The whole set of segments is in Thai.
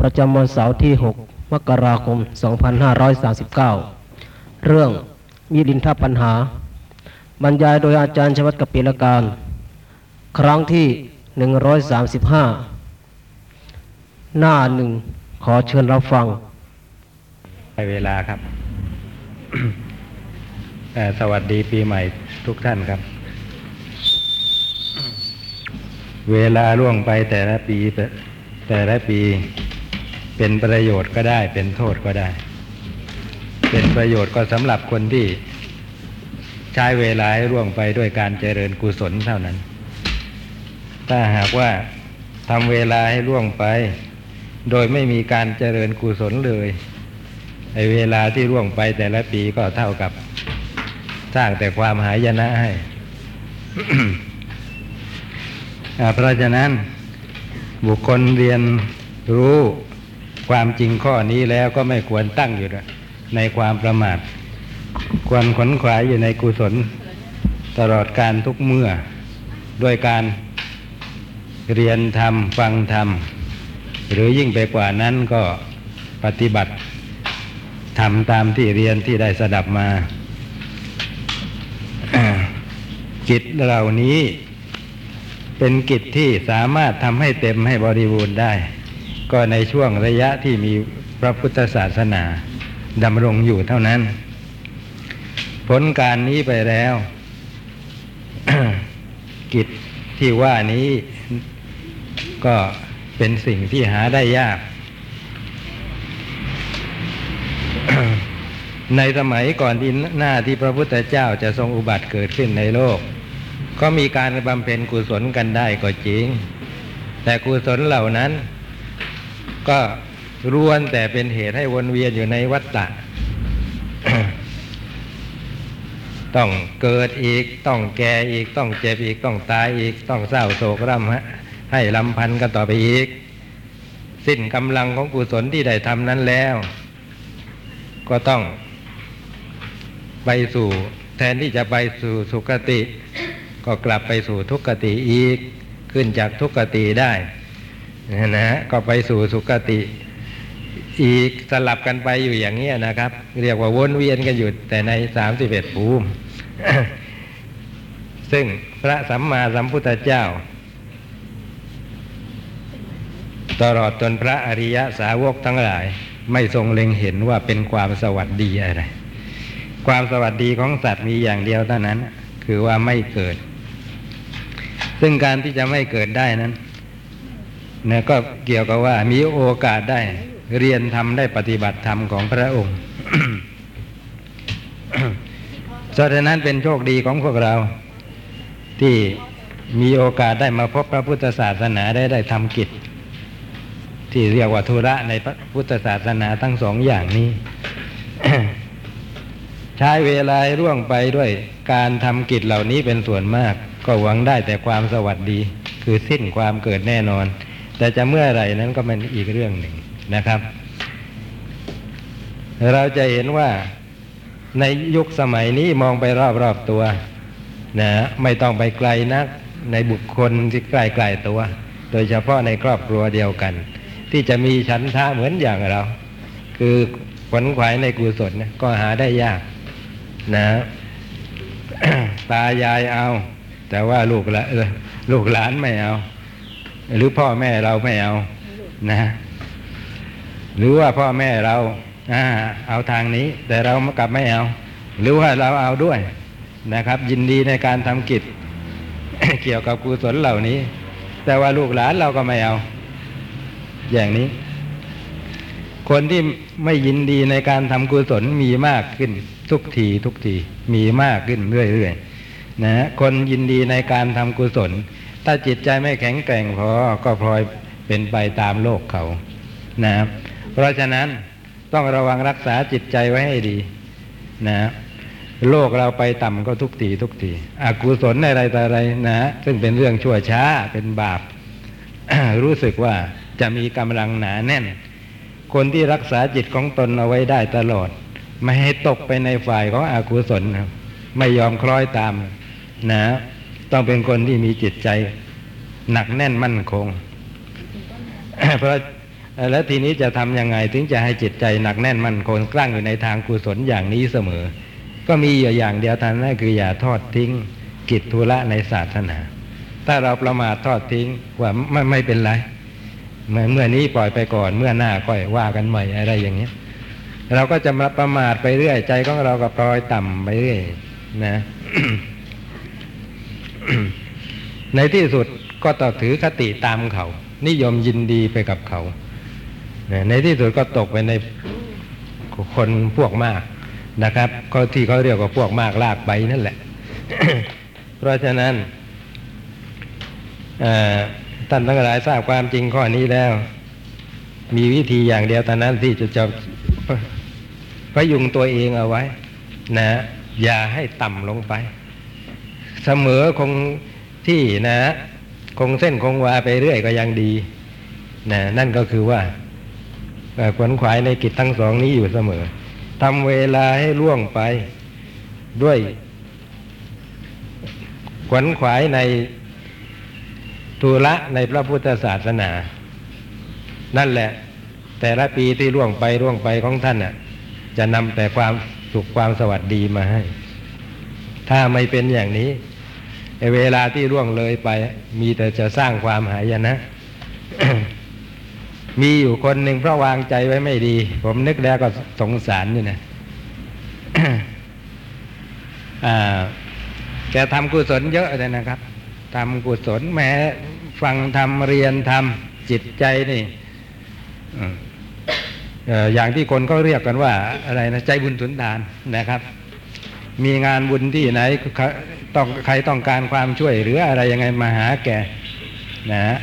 ประจำวันเสาร์ที่ 6 มกราคม 2539 เรื่องมิลินทปัญหา บรรยายโดยอาจารย์ชวัตกปิลการ ครั้งที่ 135 หน้าหนึ่งขอเชิญรับฟัง ไปเวลาครับ สวัสดีปีใหม่ทุกท่านครับ เวลาล่วงไปแต่ละปีแต่ละปี เป็นประโยชน์ก็ได้ เป็นโทษก็ได้ เป็นประโยชน์ก็สำหรับคนที่ใช้เวลาให้ล่วงไปด้วยการเจริญกุศลเท่านั้น ถ้าหากว่าทำเวลาให้ล่วงไป โดยไม่มีการเจริญกุศลเลยไอเวลาที่ล่วงไปแต่ละปีก็เท่ากับสร้างแต่ความหายนะให้อาเพราะฉะนั้นบุคคลเรียนรู้ ความจริงข้อนี้แล้วก็ไม่ควรตั้งอยู่ในความประมาท ควรขนขวายอยู่ในกุศล ตลอดการทุกเมื่อ ด้วยการเรียนธรรมฟังธรรม หรือยิ่งไปกว่านั้นก็ปฏิบัติทำตามที่เรียนที่ได้สดับมากิจเหล่านี้เป็นกิจที่สามารถทำให้เต็มให้บริบูรณ์ได้ ก็ในช่วงระยะที่มีพระพุทธศาสนาดำรงอยู่เท่านั้น ผลการนี้ไปแล้ว กิจที่ว่านี้ก็เป็นสิ่งที่หาได้ยาก ในสมัยก่อนที่หน้าที่พระพุทธเจ้าจะทรงอุบัติเกิดขึ้นในโลก ก็มีการบำเพ็ญกุศลกันได้ก็จริง แต่กุศลเหล่านั้น ก็ล้วนแต่เป็นเหตุให้วนเวียนอยู่ในวัฏฏะต้องเกิดอีกต้องแก่อีกต้องเจ็บอีกต้องตายอีกต้องเศร้าโศกร่ำฮะให้ลำพันกันต่อไปอีก สิ้นกำลังของกุศลที่ได้ทำนั้นแล้ว ก็ต้องไปสู่แทนที่จะไปสู่สุคติ ก็กลับไปสู่ทุกขติอีก ขึ้นจากทุกขติได้ นะฮะก็ไปสู่สุคติ อีกสลับกันไปอยู่อย่างเงี้นะครับ เรียกว่าวนเวียนกันอยู่แต่ในสามสิบเอ็ดภูมิ ซึ่งพระสัมมาสัมพุทธเจ้า ตลอดจนพระอริยสาวกทั้งหลาย ไม่ทรงเล็งเห็นว่าเป็นความสวัสดีอะไร ความสวัสดีของสัตว์มีอย่างเดียวเท่านั้น คือว่าไม่เกิด ซึ่งการที่จะไม่เกิดได้นั้น นี่ยก็เกี่ยวกับว่ามีโอกาสได้เรียนทำได้ปฏิบัติธรรมของพระองค์ฉะนั้นเป็นโชคดีของพวกเรา ที่มีโอกาสได้มาพบพระพุทธศาสนาได้ได้ทำกิจ ที่เรียกว่าธุระในพระพุทธศาสนาทั้งสองอย่างนี้ ใช้เวลาร่วงไปด้วยการทำกิจเหล่านี้เป็นส่วนมาก ก็หวังได้แต่ความสวัสดี คือสิ้นความเกิดแน่นอน แต่จะเมื่อไหร่นั้นก็เป็นอีกเรื่องหนึ่งนะครับ เราจะเห็นว่าในยุคสมัยนี้มองไปรอบๆตัวนะไม่ต้องไปไกลนักในบุคคลที่ใกล้ๆตัว โดยเฉพาะในครอบครัวเดียวกัน ที่จะมีชั้นท่าเหมือนอย่างเรา คือขวนขวายในกุศลก็หาได้ยากนะตายายเอา แต่ว่าลูกละลูกหลานไม่เอา หรือพ่อแม่เราไม่เอานะ หรือว่าพ่อแม่เราอ่าเอาทางนี้ แต่เรากลับไม่เอา หรือว่าเราเอาด้วยนะครับ ยินดีในการทำกิจ เกี่ยวกับกุศลเหล่านี้ แต่ว่าลูกหลานเราก็ไม่เอา อย่างนี้ คนที่ไม่ยินดีในการทำกุศลมีมากขึ้น ทุกทีทุกทีมีมากขึ้นเรื่อยๆนะคนยินดีในการทำกุศล ถ้าจิตใจไม่แข็งแกร่งพอก็พลอยเป็นไปตามโลกเขานะครับเพราะฉะนั้นต้องระวังรักษาจิตใจไว้ให้ดีนะโลกเราไปต่ำก็ทุกทีทุกทีอกุศลอะไรต่ออะไรนะ ซึ่งเป็นเรื่องชั่วช้าเป็นบาป รู้สึกว่าจะมีกำลังหนาแน่น คนที่รักษาจิตของตนเอาไว้ได้ตลอด ไม่ให้ตกไปในฝ่ายของอกุศลไม่ยอมคล้อยตามนะ ต้องเป็นคนที่มีจิตใจ หนักแน่นมั่นคง เพราะแล้วทีนี้จะทำยังไงถึงจะให้จิตใจหนักแน่นมั่นคงกลั้งอยู่ในทางกุศลอย่างนี้เสมอ ก็มีอยู่อย่างเดียวเท่านั้นคืออย่าทอดทิ้งกิจธุระในศาสนา ถ้าเราประมาททอดทิ้งว่าไม่ไม่เป็นไรเมื่อเมื่อนี้ปล่อยไปก่อนเมื่อหน้าค่อยว่ากันใหม่อะไรอย่างเงี้ย เราก็จะมาประมาทไปเรื่อยใจของเราก็ปล่อยต่ำไปเรื่อยนะ ในที่สุดก็ต่อถือคติตามเขา นิยมยินดีไปกับเขาในที่สุดก็ตกไปในคนพวกมากนะครับก็ที่เขาเรียกว่าพวกมากลากไปนั่นแหละ เพราะฉะนั้นท่านทั้งหลายทราบความจริงข้อนี้แล้ว มีวิธีอย่างเดียวเท่านั้นที่จะจะพยุงตัวเองเอาไว้ นะ อย่าให้ต่ำลงไป เสมอคงที่นะ คงเส้นคงวาไปเรื่อยก็ยังดีนะนั่นก็คือว่าขวนขวายในกิจทั้งสองนี้อยู่เสมอทำเวลาให้ล่วงไปด้วยขวนขวายในธุระในพระพุทธศาสนา นั่นแหละ แต่ละปีที่ล่วงไปล่วงไปของท่านน่ะ จะนำแต่ความสุขความสวัสดีมาให้ ถ้าไม่เป็นอย่างนี้ เวลาที่ล่วงเลยไป มีแต่จะสร้างความหายนะ มีอยู่คนหนึ่งเพราะวางใจไว้ไม่ดี ผมนึกแล้วก็สงสารนี่นะแกทำกุศลเยอะเลยนะครับทำกุศลแม้ฟังทำเรียนทำจิตใจนี่ออย่างที่คนก็เรียกกันว่าอะไรนะใจบุญสุนทานนะครับ มีงานบุญที่ไหน ต้องใครต้องการความช่วยหรืออะไรยังไงมาหาแกนะฮะ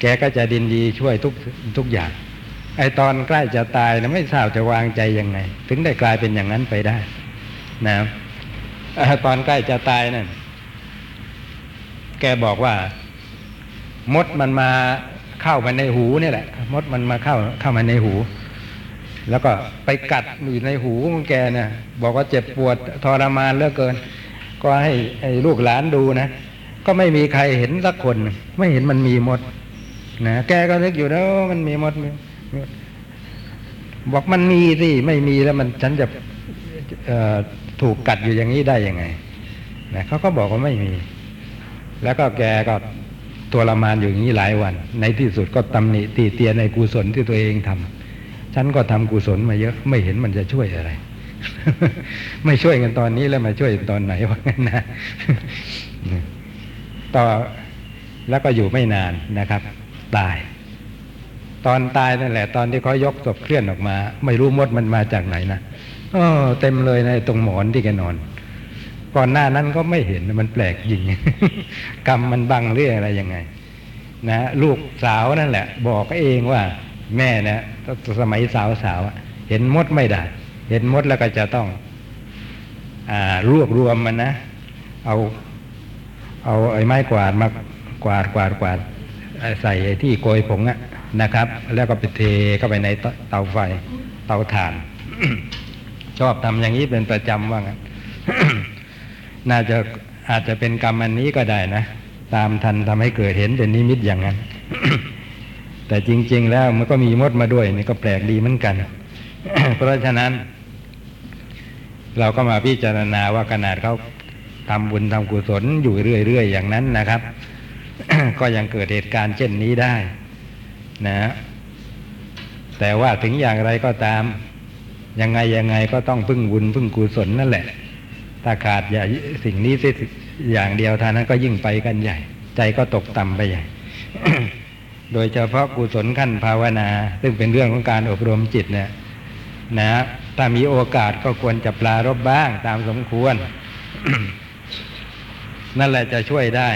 แกก็จะดินดีช่วยทุกทุกอย่าง ไอตอนใกล้จะตายนะไม่ทราบจะวางใจยังไง ถึงได้กลายเป็นอย่างนั้นไปได้ นะอตอนใกล้จะตายนั่นแกบอกว่า มดมันมาเข้ามาในหูนี่แหละ มดมันมาเข้าเข้ามาในหู แล้วก็ไปกัดอยู่ในหูของแกเนี่ยบอกว่าเจ็บปวดทรมานเหลือเกิน ก็ให้ไอ้ลูกหลานดูนะ ก็ไม่มีใครเห็นสักคน ไม่เห็นมันมีหมดนะแกก็นึกอยู่นะว่ามันมีมดมีมีมดบอกมันมีสิไม่มีแล้วมันฉันจะถูกกัดอยู่อย่างนี้ได้ยังไงนะเขาก็บอกว่าไม่มี แล้วก็แกก็ตัวละมานอยู่อย่างนี้หลายวัน ในที่สุดก็ตำหนิตีเตียนในกุศลที่ตัวเองทำฉันก็ทำกุศลมาเยอะ ไม่เห็นมันจะช่วยอะไร ไม่ช่วยกันตอนนี้แล้วมาช่วยตอนไหนวะงั้นนะต่อแล้วก็อยู่ไม่นานนะครับ ตาย ตอนตายนั่นแหละ ตอนที่เขายกศพเคลื่อนออกมา ไม่รู้มดมันมาจากไหนนะเออเต็มเลยในตรงหมอนที่แกนอน ก่อนหน้านั้นก็ไม่เห็นมันแปลกจริงกรรมมันบังเรื่องอะไรยังไง นะลูกสาวนั่นแหละ บอกเองว่า แม่เนี่ยสมัยสาวสาวๆเห็นมดไม่ได้ ห็นมดแล้วก็จะต้องอรวบรวมมันนะ เอา เอาไอ้ไม้กวาดมากวาดกวาดกวาดใส่ที่โกยผงอะนะครับ แล้วก็ไปเทเข้าไปในเตาไฟ เตาถ่าน ชอบทำอย่างนี้เป็นประจำว่างั้นน่าจะอาจจะเป็นกรรมอันนี้ก็ได้นะ ตามทันทำให้เกิดเห็นเป็นนิมิตอย่างนั้น แต่จริง ๆ แล้วมันก็มีมดมาด้วยนี่ก็แปลกดีเหมือนกัน เพราะฉะนั้น เราก็มาพิจารณาว่าขนาดเขาทำบุญทำกุศลอยู่เรื่อยๆอย่างนั้นนะครับ ก็ยังเกิดเหตุการณ์เช่นนี้ได้นะแต่ว่าถึงอย่างไรก็ตาม ยังไงยังไงก็ต้องพึ่งบุญพึ่งกุศลนั่นแหละ ถ้าขาดอย่าสิ่งนี้สิอย่างเดียวท่านั้นก็ยิ่งไปกันใหญ่ ใจก็ตกต่ำไปใหญ่ โดยเฉพาะกุศลขั้นภาวนา ซึ่งเป็นเรื่องของการอบรมจิตเนี่ย นะถ้ามีโอกาสก็ควรจะปลารบบ้างตามสมควร นั่นแหละจะช่วยได้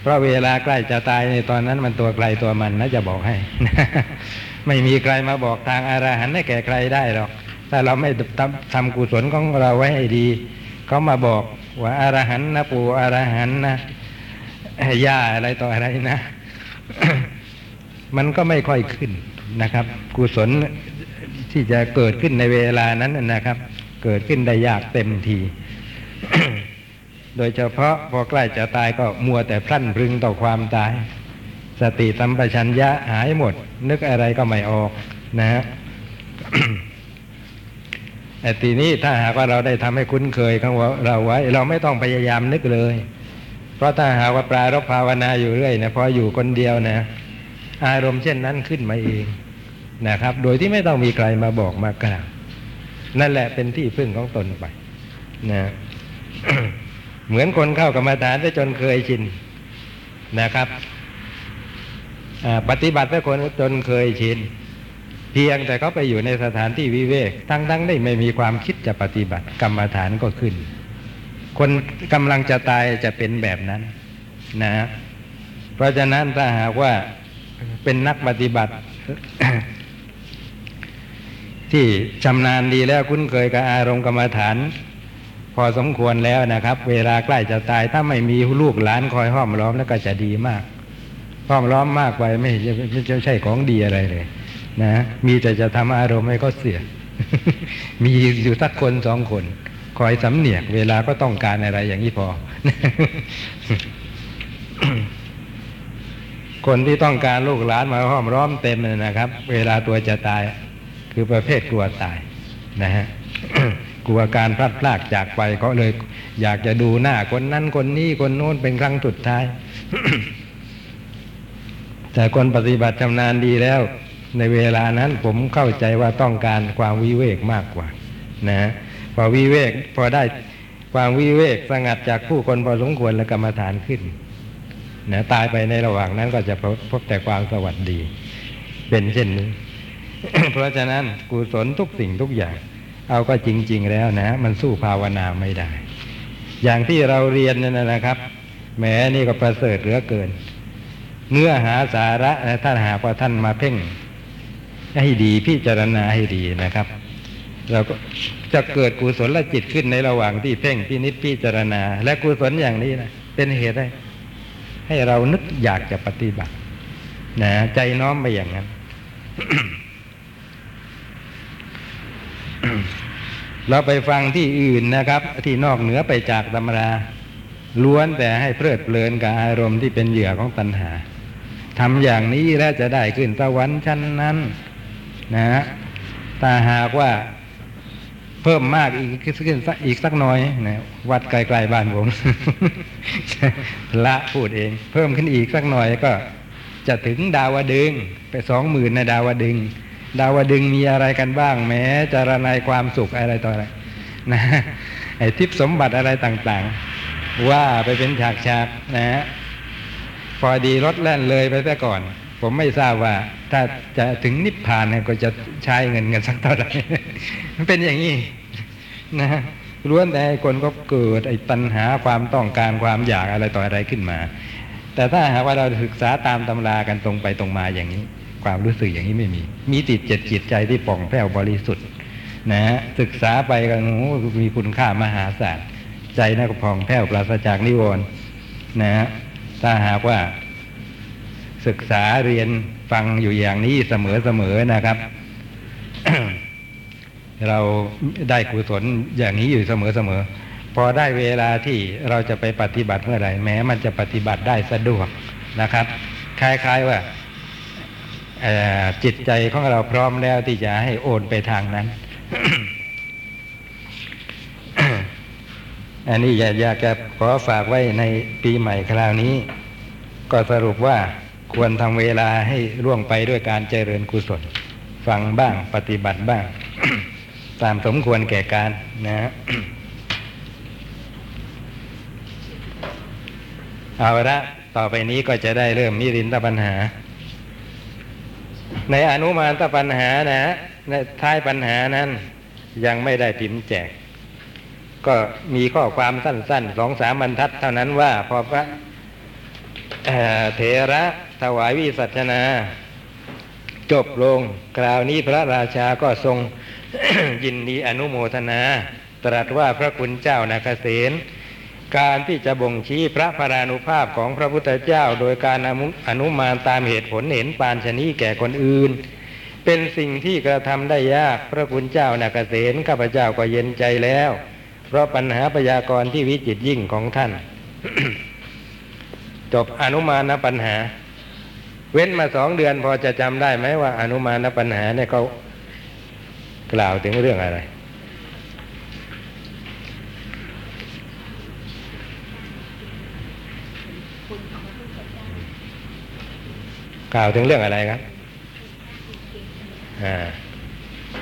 เพราะเวลาใกล้จะตายในตอนนั้นมันตัวไกลตัวมันนะจะบอกให้ ไม่มีใครมาบอกทางอาราหันต์ให้แก่ใครได้หรอก ถ้าเราไม่ทำทำกุศลของเราไว้ให้ดีเขามาบอกว่าอารหันต์นะปู่อารหันต์นะย่าอะไรต่ออะไรนะ มันก็ไม่ค่อยขึ้นนะครับ กุศล ที่จะเกิดขึ้นในเวลานั้นนะครับ เกิดขึ้นได้ยากเต็มที โดยเฉพาะพอใกล้จะตายก็มัวแต่พลั่นพรึงต่อความตาย สติสัมปชัญญะหายหมด นึกอะไรก็ไม่ออกนะฮะแต่ทีนี้ถ้าหากว่าเราได้ทำให้คุ้นเคยของเราไว้ เราไม่ต้องพยายามนึกเลย เพราะถ้าหากว่าปรารบภาวนาอยู่เรื่อยนะพออยู่คนเดียวนะ อารมณ์เช่นนั้นขึ้นมาเอง นะครับ โดยที่ไม่ต้องมีใครมาบอกมากล่าวนั่นแหละเป็นที่พึ่งของตนไปนะเหมือนคนเข้ากรรมฐานได้จนเคยชินนะครับปฏิบัติไปคนจนเคยชิน เพียงแต่เขาไปอยู่ในสถานที่วิเวก ทั้งๆได้ไม่มีความคิดจะปฏิบัติกรรมฐานก็ขึ้น คนกำลังจะตายจะเป็นแบบนั้นนะเพราะฉะนั้นถ้าหากว่าเป็นนักปฏิบัติ ที่ชำนาญดีแล้วคุ้นเคยกับอารมณ์กรรมฐาน พอสมควรแล้วนะครับ เวลาใกล้จะตายถ้าไม่มีลูกหลานคอยห้อมล้อมแล้วก็จะดีมากห้อมล้อมมากไปไม่จะไม่จะใช่ของดีอะไรเลยนะมีแต่จะทำอารมณ์ให้เขาเสีย มีอยู่สักคนสองคน คอยสำเนียก เวลาก็ต้องการอะไรอย่างนี้พอ คนที่ต้องการลูกหลานมาห้อมร้อมเต็มเลยนะครับ เวลาตัวจะตาย คือประเภทกลัวตายนะฮะกลัวการพลัดพรากจากไปก็เลย อยากจะดูหน้าคนนั้นคนนี้คนโน้นเป็นครั้งสุดท้าย แต่คนปฏิบัติชำนาญดีแล้ว ในเวลานั้นผมเข้าใจว่าต้องการความวิเวกมากกว่า นะพอวิเวกพอได้ความวิเวกสงัดจากผู้คนพอสมควรและกรรมฐานขึ้นนะตายไปในระหว่างนั้นก็จะพบพบแต่ความสวัสดี เป็นเช่นนี้ เพราะฉะนั้นกุศลทุกสิ่งทุกอย่าง เอาก็จริง ๆ แล้วนะ มันสู้ภาวนาไม่ได้ อย่างที่เราเรียนนั่นนะครับแหมนี่ก็ประเสริฐเหลือเกิน เนื้อหาสาระนะถ้าหากว่าท่านมาเพ่ง ให้ดีพิจารณาให้ดีนะครับ เราก็จะเกิดกุศลจิตขึ้นในระหว่างที่เพ่งพินิจพิจารณา และกุศลอย่างนี้นะเป็นเหตุให้ให้เรานึกอยากจะปฏิบัตินะใจน้อมไปอย่างนั้น เราไปฟังที่อื่นนะครับ ที่นอกเหนือไปจากตำรา ล้วนแต่ให้เพลิดเพลินกับอารมณ์ที่เป็นเหยื่อของตัณหาทำอย่างนี้แล้วจะได้ขึ้นสวรรค์ชั้นนั้นนะฮะถ้าหากว่าเพิ่มมากอีกขึ้นสักอีกสักหน่อยนะวัดไกลๆบ้านผมละพูดเอง เพิ่มขึ้นอีกสักหน่อยก็จะถึงดาวดึงไปสองหมื่นในดาวดึง ดาวดึงมีอะไรกันบ้างแม้จะระนายความสุขอะไรต่ออะไรนะไอ้ทิพสมบัติอะไรต่างๆ ว่าไปเป็นฉากๆนะฮะพอดีรถแล่นเลยไปซะก่อน ผมไม่ทราบว่า ถ้าจะถึงนิพพานเนี่ยก็จะใช้เงินกันสักเท่าไหร่มันเป็นอย่างนี้นะล้วนแต่คนก็เกิดไอ้ตัณหาความต้องการความอยากอะไรต่ออะไรขึ้นมา แต่ถ้าหากว่าเราศึกษาตามตำรากันตรงไปตรงมาอย่างนี้ ความรู้สึกอย่างนี้ไม่มี มีติดเจ็ดจิตใจที่ป่องแผ้วบริสุทธิ์นะฮะศึกษาไปกันโอ้มีคุณค่ามหาศาลใจน่าก็ผ่องแผ้วปราศจากนิวรณ์นะฮะถ้าหากว่า ศึกษาเรียนฟังอยู่อย่างนี้เสมอๆนะครับ เราได้กุศลอย่างนี้อยู่เสมอๆพอได้เวลาที่เราจะไปปฏิบัติเมื่อไหร่แม้มันจะปฏิบัติได้สะดวกนะครับ คล้ายๆว่า จิตใจของเราพร้อมแล้วที่จะให้โอนไปทางนั้น อันนี้อยากจะขอฝากไว้ในปีใหม่คราวนี้ ก็สรุปว่าควรทำเวลาให้ร่วงไปด้วยการเจริญกุศล ฟังบ้างปฏิบัติบ้าง ตามสมควรแก่การนะฮะเอาละต่อไปนี้ก็จะได้เริ่มนิรินทปัญหา ในอนุมานตปัญหานะฮะในท้ายปัญหานั้น ยังไม่ได้พิมพ์แจก ก็มีข้อความสั้นๆสองสามบรรทัดเท่านั้นว่าพอพระเเถระถวายวิสัชนา จบลงคราวนี้พระราชาก็ทรงยินดีอนุโมทนา ตรัสว่าพระคุณเจ้านาคเสน การที่จะบ่งชี้พระพรานุภาพของพระพุทธเจ้า โดยการอนุมานตามเหตุผลเห็นปานชนีแก่คนอื่น เป็นสิ่งที่กระทำได้ยากพระคุณเจ้านาคเสนข้าพเจ้าก็เย็นใจแล้ว เพราะปัญหาพยากรณ์ที่วิจิตรยิ่งของท่าน จบอนุมานปัญหา เว้นมาสองเดือนพอจะจำได้ไหมว่า อนุมานปัญหาเนี่ยเขากล่าวถึงเรื่องอะไร กล่าวถึงเรื่องอะไรครับอ่า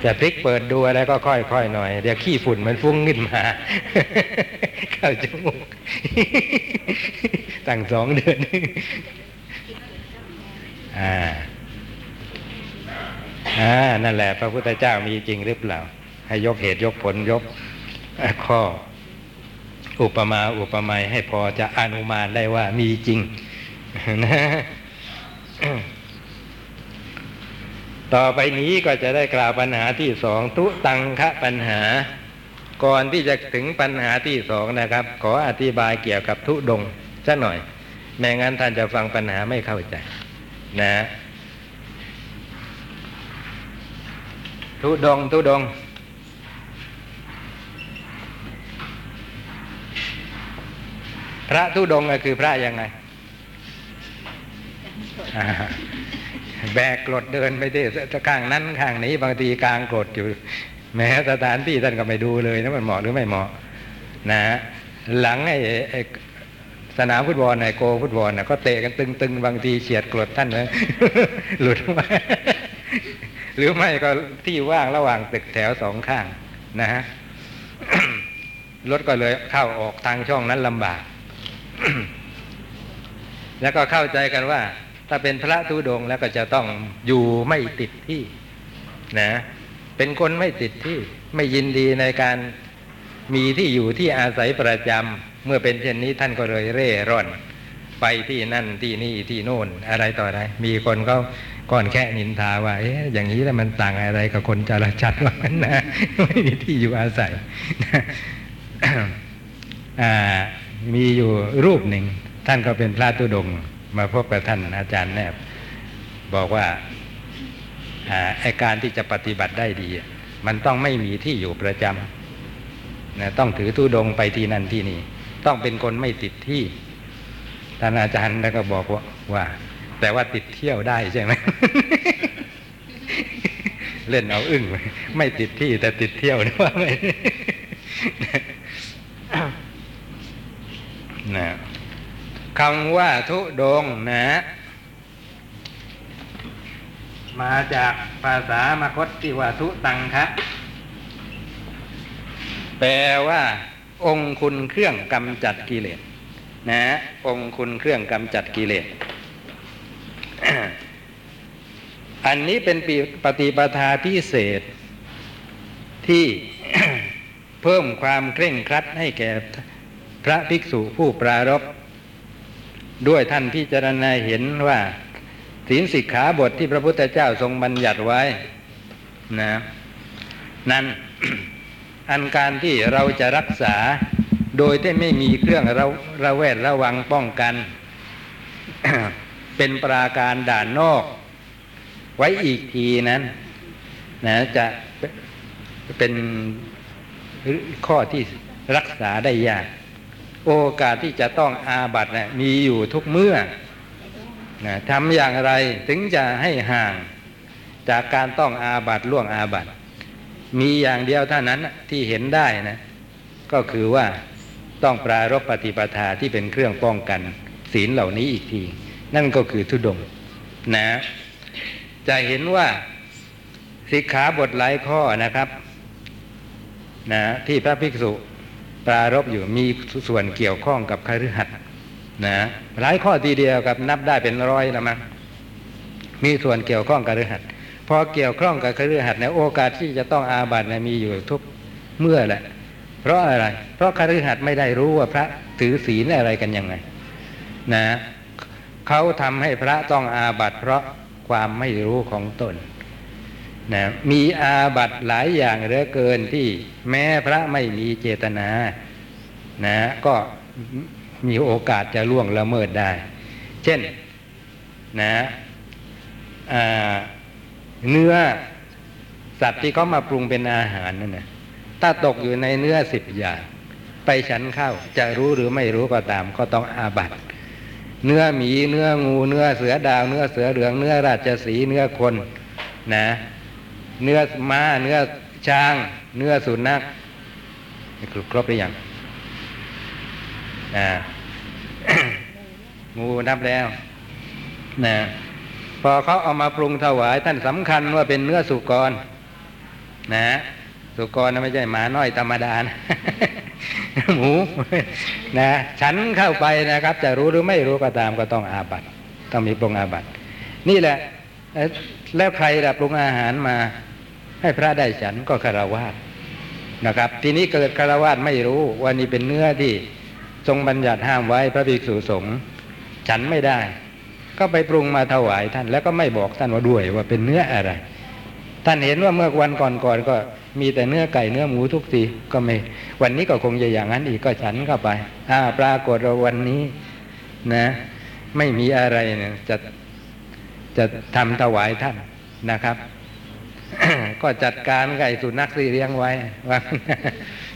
จะพลิกเปิดดูอะไรก็ค่อยๆหน่อย เดี๋ยวขี้ฝุ่นมันฟุ้งขึ้นมา เข้าจมูกตั้งสองเดือนอ่าอ่านั่นแหละ พระพุทธเจ้ามีจริงหรือเปล่า ให้ยกเหตุยกผลยกข้อ อุปมาอุปไมยให้พอจะอนุมานได้ว่ามีจริงนะ ต่อไปนี้ก็จะได้กล่าวปัญหาที่สองทุตังคะปัญหา ก่อนที่จะถึงปัญหาที่สองนะครับ ขออธิบายเกี่ยวกับทุดงสักหน่อยแม้งั้นท่านจะฟังปัญหาไม่เข้าใจ นะ ทุดงทุดง พระทุดงค์ก็คือพระยังไง แบกกรดเดินไปที่ข้างนั้นข้างนี้บางทีกลางกรดอยู่ แม้สถานที่ท่านก็ไม่ดูเลยนะมันเหมาะหรือไม่เหมาะ นะ หลังไอ้สนามฟุตบอลไอ้โกฟุตบอลนะก็เตะกันตึงๆ บางทีเฉียดกรดท่านเลยหลุดมาหรือไม่ก็ที่ว่างระหว่างตึกแถวสองข้างนะฮะรถก็เลยเข้าออกทางช่องนั้นลำบาก แล้วก็เข้าใจกันว่า ถ้าเป็นพระธุดงแล้วก็จะต้องอยู่ไม่ติดที่นะเป็นคนไม่ติดที่ไม่ยินดีในการมีที่อยู่ที่อาศัยประจำเมื่อเป็นเช่นนี้ท่านก็เลยเร่ร่อน ไปที่นั่นที่นี่ที่โน่นอะไรต่ออะไร มีคนเขาก่อนแค่นินทาว่าเอ๊ะอย่างนี้แล้วมันต่างอะไรกับคนจารชัดว่ามันนะไม่มีที่อยู่อาศัยมีอยู่รูปหนึ่ง ท่านก็เป็นพระตุดงค์ มาพบกับท่านอาจารย์แนบบอกว่าอาไอการที่จะปฏิบัติได้ดี มันต้องไม่มีที่อยู่ประจำนะต้องถือตุดงไปที่นั่นที่นี่ ต้องเป็นคนไม่ติดที่ท่านอาจารย์แล้วก็บอกว่าว่า แต่ว่าติดเที่ยวได้ใช่ไหมเล่นเอาอึ้งไม่ติดที่แต่ติดเที่ยวนะว่าไม่ นะ คำว่าทุดงนะ มาจากภาษามคตที่ว่าทุตังคะแปลว่า องค์คุณเครื่องกำจัดกิเลสนะ องค์คุณเครื่องกำจัดกิเลสอันนี้เป็นปปฏิปทาพิเศษที่เพิ่มความเคร่งครัดให้แก่พระภิกษุผู้ปรารภ ด้วยท่านพิจารณาเห็นว่าศีลสิกขาบทที่พระพุทธเจ้าทรงบัญญัติไว้ นะ นั้นอันการที่เราจะรักษาโดยที่ไม่มีเครื่องระระแวดระวังป้องกัน เป็นปราการด่านนอก ไว้อีกทีนั้นนะจะเป็นข้อที่รักษาได้ยาก โอกาสที่จะต้องอาบัตนะมีอยู่ทุกเมื่อนะทำอย่างไรถึงจะให้ห่างจากการต้องอาบัตล่วงอาบัตมีอย่างเดียวเท่านั้นที่เห็นได้นะ ก็คือว่าต้องปรารบปฏิปทาที่เป็นเครื่องป้องกันศีลเหล่านี้อีกที นั่นก็คือทุดงนะ จะเห็นว่าสิกขาบทหลายข้อนะครับนะที่พระภิกษุ ปรารบอยู่มีส่วนเกี่ยวข้องกับคฤหัสถ์นะหลายข้อทีเดียวกับนับได้เป็นร้อยนะมั้งมีส่วนเกี่ยวข้องกับคฤหัสถ์พอเกี่ยวข้องกับคฤหัสถ์ในโอกาสที่จะต้องอาบัตินะมีอยู่ทุกเมื่อแหละ เพราะอะไร เพราะคฤหัสถ์ไม่ได้รู้ว่าพระถือศีลอะไรกันยังไง นะเขาทำให้พระต้องอาบัติเพราะความไม่รู้ของตน นะมีอาบัตหลายอย่างเหลือเกินที่แม้พระไม่มีเจตนานะก็มีโอกาสจะล่วงละเมิดได้ เช่นนะเนื้อสัตว์ที่เขามาปรุงเป็นอาหารนั่นนะถ้าตกอยู่ในเนื้อสิบอย่าง ไปฉันเข้าจะรู้หรือไม่รู้ก็ตาม ก็ต้องอาบัตเนื้อหมีเนื้องู เนื้อเสือดาว เนื้อเสือเหลืองเนื้อราชสีเนื้อคนนะ เนื้อม้า เนื้อช้าง เนื้อสุนัขครบครบหรือยังนะงูนับแล้วนะพอเขาเอามาปรุงถวายท่านสำคัญว่าเป็นเนื้อสุกร นะ สุกรนะไม่ใช่หมาน้อยธรรมดานะหมูนะฉันเข้าไปนะครับ จะรู้หรือไม่รู้ก็ตามก็ต้องอาบัตต้องมีปรุงอาบัตนี่แหละ แล้วใครล่ะปรุงอาหารมา ให้พระได้ฉันก็คารวาสนะครับ ทีนี้เกิดคารวาสไม่รู้ว่านี่เป็นเนื้อที่ทรงบัญญัติห้ามไว้พระภิกษุสงฆ์ฉันไม่ได้ ก็ไปปรุงมาถวายท่าน แล้วก็ไม่บอกท่านว่าด้วยว่าเป็นเนื้ออะไร ท่านเห็นว่าเมื่อวันก่อนๆก็มีแต่เนื้อไก่เนื้อหมูทุกทีก็ไม่ วันนี้ก็คงจะอย่างนั้นอีกก็ฉันเข้าไปอ่าปรากฏว่าวันนี้นะ ไม่มีอะไรเนี่ยจะจะทำถวายท่านนะครับ ก็จัดการไก่สุนัขที่เลี้ยงไว้ว่า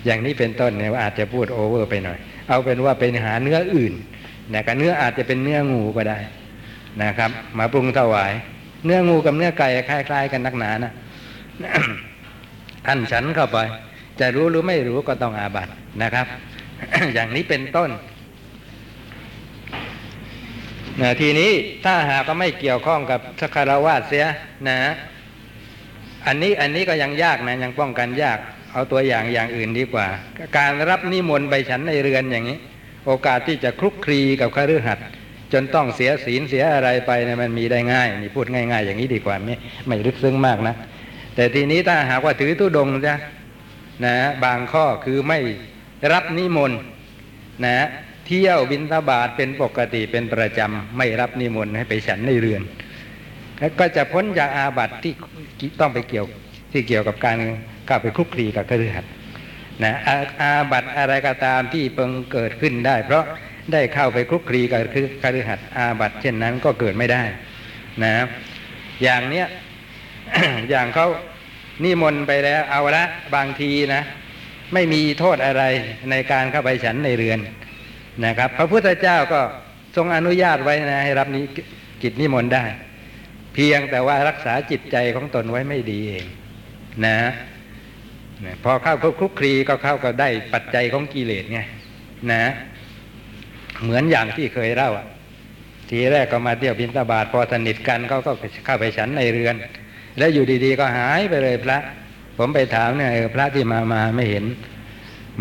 อย่างนี้เป็นต้นเนี่ยว่าอาจจะพูดโอเวอร์ไปหน่อย เอาเป็นว่าเป็นหาเนื้ออื่นนะครับเนื้ออาจจะเป็นเนื้องูก็ได้นะครับ มาปรุงถวาย เนื้องูกับเนื้อไก่คล้าย ๆ กันนักหนานะท่านฉันเข้าไป จะรู้หรือไม่รู้ก็ต้องอาบัตนะครับ อย่างนี้เป็นต้นนะทีนี้ถ้าหากก็ไม่เกี่ยวข้องกับสักคารวาสเสียนะ อันนี้อันนี้ก็ยังยากนะยังป้องกันยาก เอาตัวอย่างอย่างอื่นดีกว่า การรับนิมนต์ไปฉันในเรือนอย่างนี้ โอกาสที่จะคลุกคลีกับคฤหัสถ์จนต้องเสียศีลเสียอะไรไปเนี่ยมันมีได้ง่ายนี่พูดง่าย ๆ อย่างนี้ดีกว่าไม่ไม่ลึกซึ้งมากนะ แต่ทีนี้ถ้าหากว่าถือตุดงจ้ะนะบางข้อคือไม่รับนิมนต์นะเที่ยวบินทบาทเป็นปกติเป็นประจำไม่รับนิมนต์ให้ไปฉันในเรือน แล้วก็จะพ้นจากอาบัติที่ต้องไปเกี่ยวที่เกี่ยวกับการเข้าไปคลุกคลีกับคฤหัสถ์นะอาอาบัติอะไรก็ตามที่เพิ่งเกิดขึ้นได้ เพราะได้เข้าไปคลุกคลีกับคฤหัสถ์อาบัติเช่นนั้นก็เกิดไม่ได้นะอย่างเนี้ยอย่างเขานิมนต์ไปแล้วเอาละบางทีนะ ไม่มีโทษอะไรในการเข้าไปฉันในเรือนนะครับ พระพุทธเจ้าก็ทรงอนุญาตไว้นะให้รับนิกิจนิมนต์ได้ เพียงแต่ว่ารักษาจิตใจของตนไว้ไม่ดีเองนะพอเข้าคลุกคลีก็เข้าก็ได้ปัจจัยของกิเลสไงนะ เหมือนอย่างที่เคยเล่าอะทีแรกก็มาเที่ยวบินตาบาทพอสนิทกันเขาก็เข้าไปฉันในเรือน แล้วอยู่ดีๆก็หายไปเลยพระ ผมไปถามเนี่ยพระที่มามาไม่เห็น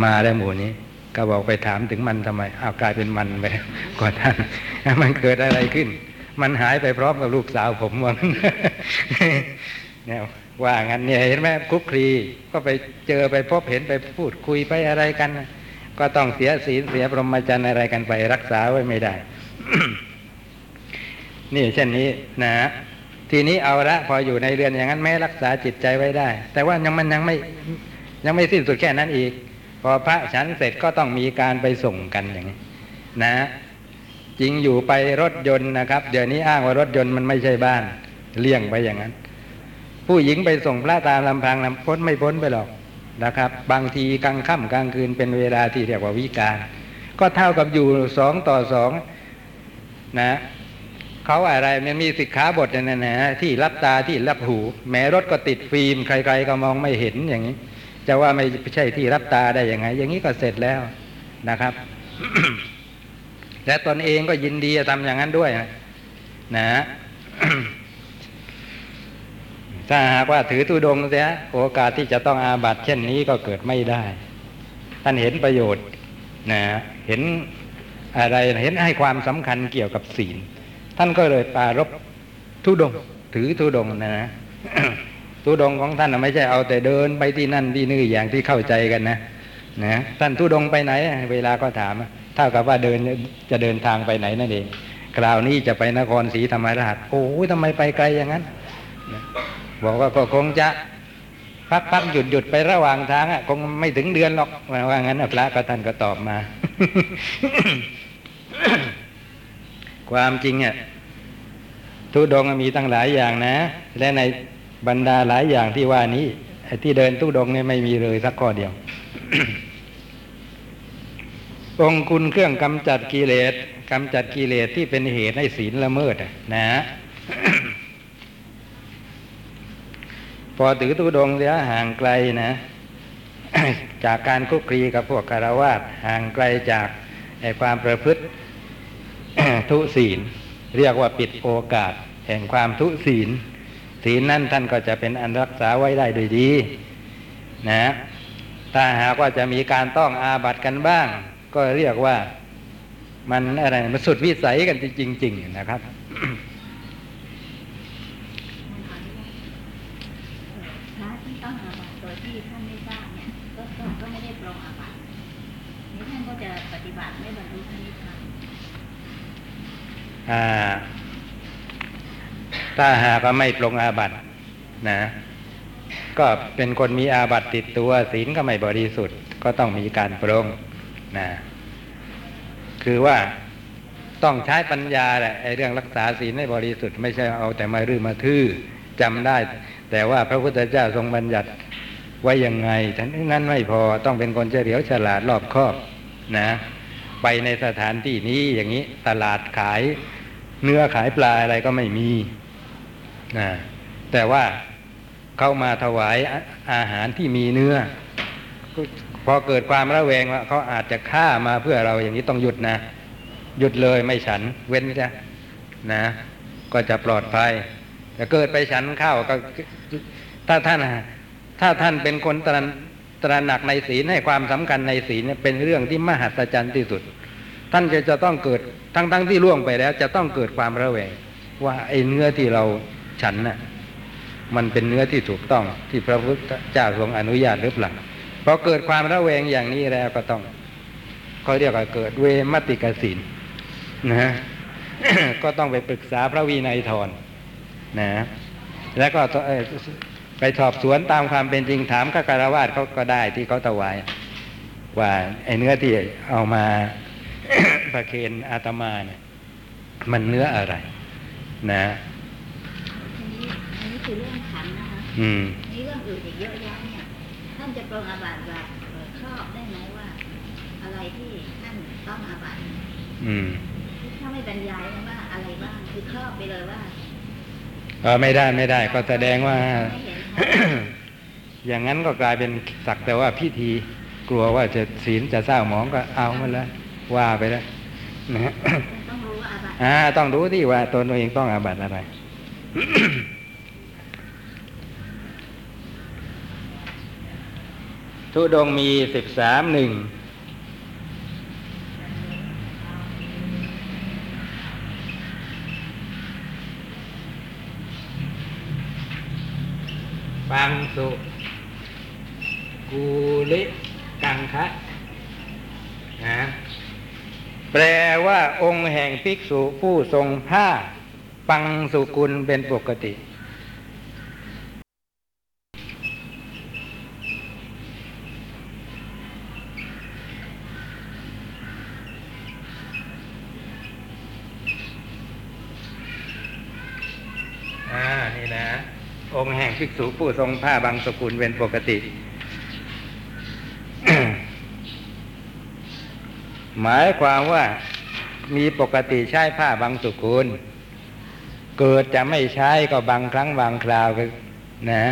มาแล้วหมู่นี้ ก็บอกไปถามถึงมันทำไมอ้าวกลายเป็นมันไปก่อนท่านมันเกิดอะไรขึ้น มันหายไปพร้อมกับลูกสาวผมว่างั้นเนี่ยว่างั้นเนี่ยเห็นไหมคุกคลีก็ไปเจอไปพบเห็นไปพูดคุยไปอะไรกัน ก็ต้องเสียศีลเสียพรหมจรรย์อะไรกันไปรักษาไว้ไม่ได้ นี่เช่นนี้นะทีนี้เอาละพออยู่ในเรือนอย่างนั้นแม้รักษาจิตใจไว้ได้ แต่ว่ายังมันยังไม่ยังไม่สิ้นสุดแค่นั้นอีก พอพระฉันเสร็จก็ต้องมีการไปส่งกันอย่างนี้นะ จริงอยู่ไปรถยนต์นะครับ เดี๋ยวนี้อ้างว่ารถยนต์มันไม่ใช่บ้าน เลี่ยงไปอย่างนั้น ผู้หญิงไปส่งพระตามลำพังลำพ้นไม่พ้นไปหรอกนะครับ บางทีกลางค่ำกลางคืนเป็นเวลาที่เรียกว่าวิการ ก็เท่ากับอยู่สองต่อสองนะเขาอะไรมันมีสิกขาบทเนี่ยนะที่รับตาที่รับหู แม้รถก็ติดฟิล์มใคร ๆ ก็มองไม่เห็นอย่างนี้ จะว่าไม่ใช่ที่รับตาได้ยังไง อย่างนี้ก็เสร็จแล้วนะครับ และตนเองก็ยินดีจะทำอย่างนั้นด้วยนะนะถ้าหากว่าถือตุดงเสียโอกาสที่จะต้องอาบัตเช่นนี้ก็เกิดไม่ได้ ท่านเห็นประโยชน์นะเห็นอะไรเห็นให้ความสำคัญเกี่ยวกับศีล ท่านก็เลยปารบทุดง ถือทุดงนะนะทุดงของท่านไม่ใช่เอาแต่เดินไปที่นั่นที่นี่อย่างที่เข้าใจกันนะนะท่านทุดงไปไหน เวลาก็ถาม เท่ากับว่าเดินจะเดินทางไปไหนนั่นเองคราวนี้จะไปนครศรีธรรมราชโอ้ยทำไมไปไกลอย่างนั้นบอกว่าก็คงจะพักพักหยุดหยุดไประหว่างทางอะคงไม่ถึงเดือนหรอกว่างั้นพระก็ท่านก็ตอบมา ความจริงอะทุดงมีตั้งหลายอย่างนะ และในบรรดาหลายอย่างที่ว่านี้ที่เดินทุดงเนี่ยไม่มีเลยสักข้อเดียว องคุณเครื่องกำจัดกิเลสกำจัดกิเลสที่เป็นเหตุให้ศีลละเมิดอะนะพอถือตุดงเสียห่างไกลนะ จากการคุกคีกับพวกคารวาสห่างไกลจากไอความประพฤติทุศีล เรียกว่าปิดโอกาส แห่งความทุศีล ศีลนั่นท่านก็จะเป็นอันรักษาไว้ได้โดยดี นะ ถ้าหากว่าจะมีการต้องอาบัตกันบ้าง ก็เรียกว่ามันอะไรมันสุดวิสัยกันจริง ๆ นะครับพระที่ต้องอาบัติโดยที่ท่านไม่ทราบเนี่ยก็ก็ก็ไม่ได้ปรงอาบัตินี้ท่านก็จะปฏิบัติไม่บรรลุพระนิพพานอ่าถ้าหากว่าไม่ปรงอาบัตนะ ก็เป็นคนมีอาบัตติดตัวศีลก็ไม่บริสุทธิ์ ก็ต้องมีการปรง นะคือว่าต้องใช้ปัญญาแหละไอ้เรื่องรักษาศีลให้บริสุทธิ์ไม่ใช่เอาแต่มารื้อมาทื่อจำได้ แต่ว่าพระพุทธเจ้าทรงบัญญัติไว้ยังไงทั้งนั้นไม่พอต้องเป็นคนเฉลียวฉลาดรอบคอบนะ ไปในสถานที่นี้อย่างนี้ตลาดขายเนื้อขายปลาอะไรก็ไม่มีนะแต่ว่าเข้ามาถวายออาหารที่มีเนื้อ พอเกิดความระแวงว่าเขาอาจจะฆ่ามาเพื่อเราอย่างนี้ต้องหยุดนะ หยุดเลยไม่ฉันเว้นจ้ะนะ ก็จะปลอดภัยแต่เกิดไปฉันเข้าก็ถ้าท่านถ้าท่านเป็นคนตระตระหนักในศีลให้ความสำคัญในศีลเนี่เป็นเรื่องที่มหัศจรรย์ที่สุด ท่านจะจะต้องเกิดทั้งทั้งที่ล่วงไปแล้ว จะต้องเกิดความระแวง ว่าไอ้เนื้อที่เราฉันน่ะมันเป็นเนื้อที่ถูกต้องที่พระพุทธเจ้าทรงอนุญาตหรือเปล่า พอเกิดความระแวงอย่างนี้แล้วก็ต้องเขาเรียกว่าเกิดเวมติกสินนะฮะก็ต้องไปปรึกษาพระวินัยทรนะ แล้วก็เอ่อไปสอบสวนตามความเป็นจริงถามข้าการวาสเขาก็ได้ที่เขาถวายว่าไอ้เนื้อที่เอามาประเคนอาตมาเนี่ยมันเนื้ออะไร นะอันนี้อันนี้คือเรื่องขันนะคะอืมนี่เรื่องอื่นอีกเยอะแยะเนี่ยท่านจะปรงอาบัติแบบเอ่อครอบได้ไหมว่า อะไรที่ท่านต้องอาบัติอืมถ้าไม่บรรยายนะว่าอะไรบ้างคือครอบไปเลยว่าเออไม่ได้ไม่ได้ ก็แสดงว่าไม่เห็นชัดอย่างนั้นก็กลายเป็นสักแต่ว่าพิธีกลัวว่าจะศีลจะเศร้าหมองก็เอามาแล้วว่าไปแล้วนะฮะต้องรู้ว่าอาบัติอ่าต้องรู้ที่ว่าตนเองต้องอาบัติอะไร ทุดงมีสิบสามหนึ่งปังสุกูลิกังคะนะแปลว่าองค์แห่งภิกษุผู้ทรงผ้า ปังสุกุลเป็นปกติ อ่า นี่นะ องค์แห่งภิกษุผู้ทรงผ้าบางสกุลเป็นปกติ หมายความว่ามีปกติใช้ผ้าบางสกุล เกิดจะไม่ใช้ก็บางครั้งบางคราวนะ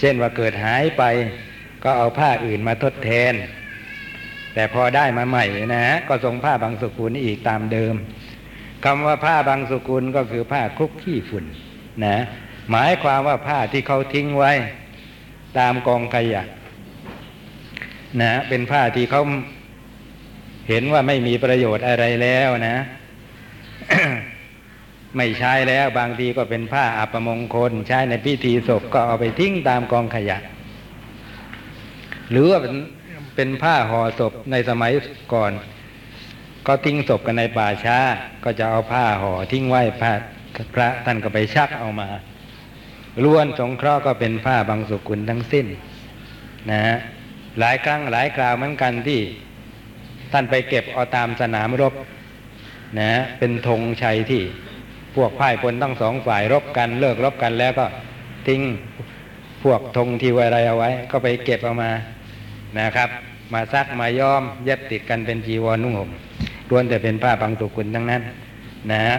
เช่นว่าเกิดหายไป ก็เอาผ้าอื่นมาทดแทน แต่พอได้มาใหม่นะฮะก็ทรงผ้าบางสกุลอีกตามเดิมคำว่าผ้าบางสกุลก็คือผ้าคลุกขี้ฝุ่นนะ หมายความว่าผ้าที่เขาทิ้งไว้ ตามกองขยะนะเป็นผ้าที่เขาเห็นว่าไม่มีประโยชน์อะไรแล้วนะ ไม่ใช้แล้วบางทีก็เป็นผ้าอัปมงคล ใช้ในพิธีศพก็เอาไปทิ้งตามกองขยะ หรือว่าเป็นเป็นผ้าห่อศพในสมัยก่อน ก็ทิ้งศพกันในป่าช้า ก็จะเอาผ้าห่อทิ้งไว้ผ้าพระท่านก็ไปชักเอามา ล้วนสงเคราะห์ก็เป็นผ้าบางสุกุลทั้งสิ้นนะฮะหลายครั้งหลายคราวเหมือนกันที่ท่านไปเก็บเอาตามสนามรบนะฮะเป็นธงชัยที่พวกพ่ายพลทั้งสองฝ่ายรบกันเลิกรบกันแล้วก็ทิ้งพวกธงที่ไว้อะไรเอาไว้ ก็ไปเก็บเอามานะครับ มาซักมาย้อมเย็บติดกันเป็นจีวรนุ่งห่มล้วนแต่เป็นผ้าบางสุกุลทั้งนั้น นะฮะ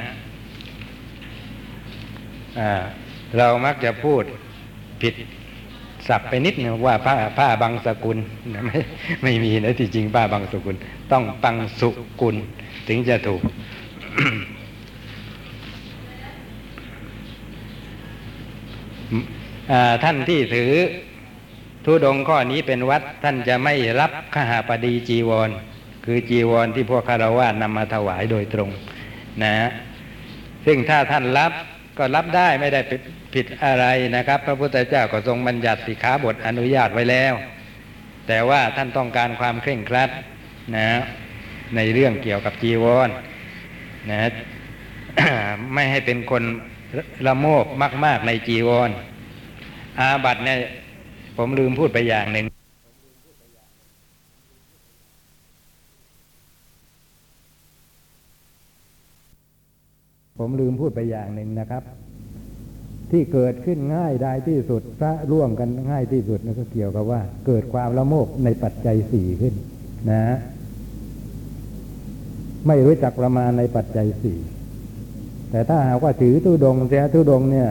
อ่า เรามักจะพูดผิดศัพท์ไปนิดนึงว่าผ้าผ้าบางสกุลไม่ไม่มีนะที่จริงผ้าบางสกุล ต้องปังสุกุล ถึงจะถูก ท่านที่ถือทุดงข้อนี้เป็นวัด ท่านจะไม่รับขหาปดีจีวร คือจีวรที่พวกคารวะนำมาถวายโดยตรง นะฮะซึ่งถ้าท่านรับ ก็รับได้ไม่ได้ผิดอะไรนะครับ พระพุทธเจ้าก็ทรงบัญญัติสิกขาบทอนุญาตไว้แล้ว แต่ว่าท่านต้องการความเคร่งครัดนะในเรื่องเกี่ยวกับจีวรนะไม่ให้เป็นคนละโมบมาก ๆในจีวร อาบัตเนี่ยผมลืมพูดไปอย่างหนึ่ง ผมลืมพูดไปอย่างหนึ่งนะครับ ที่เกิดขึ้นง่ายได้ที่สุดพระร่วมกันง่ายที่สุดนั่นก็เกี่ยวกับว่า เกิดความละโมบในปัจจัยสี่ขึ้น นะไม่รู้จักประมาณในปัจจัยสี่แต่ถ้าหากว่าถือทุดงเสียทุดงเนี่ย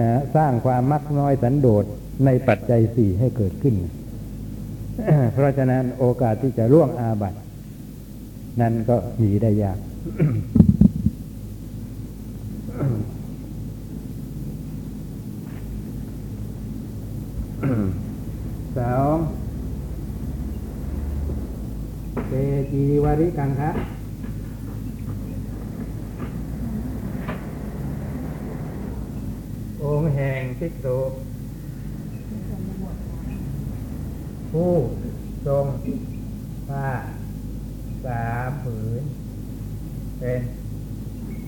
นะสร้างความมักน้อยสันโดษในปัจจัยสี่ให้เกิดขึ้น เพราะฉะนั้นโอกาสที่จะล่วงอาบัติ นั้นก็มีได้ยาก สองเตจีวริกังคะองค์แห่งภิกษุผู้ทรงผ้าสามผืน เป็น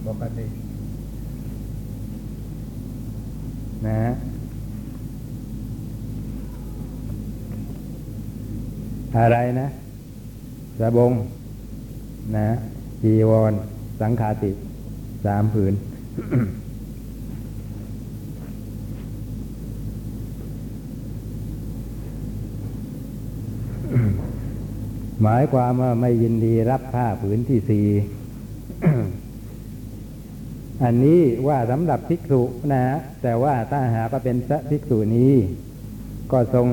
ปกติ นะ อะไรนะส บงนะจีวร สังขาติสามผืน หมายความว่าไม่ยินดีรับผ้าผืนที่สี่อันนี้ว่าสำหรับภิกษุนะแต่ว่าถ้าหากว่าเป็นพระภิกษุนี้ ก็ทรง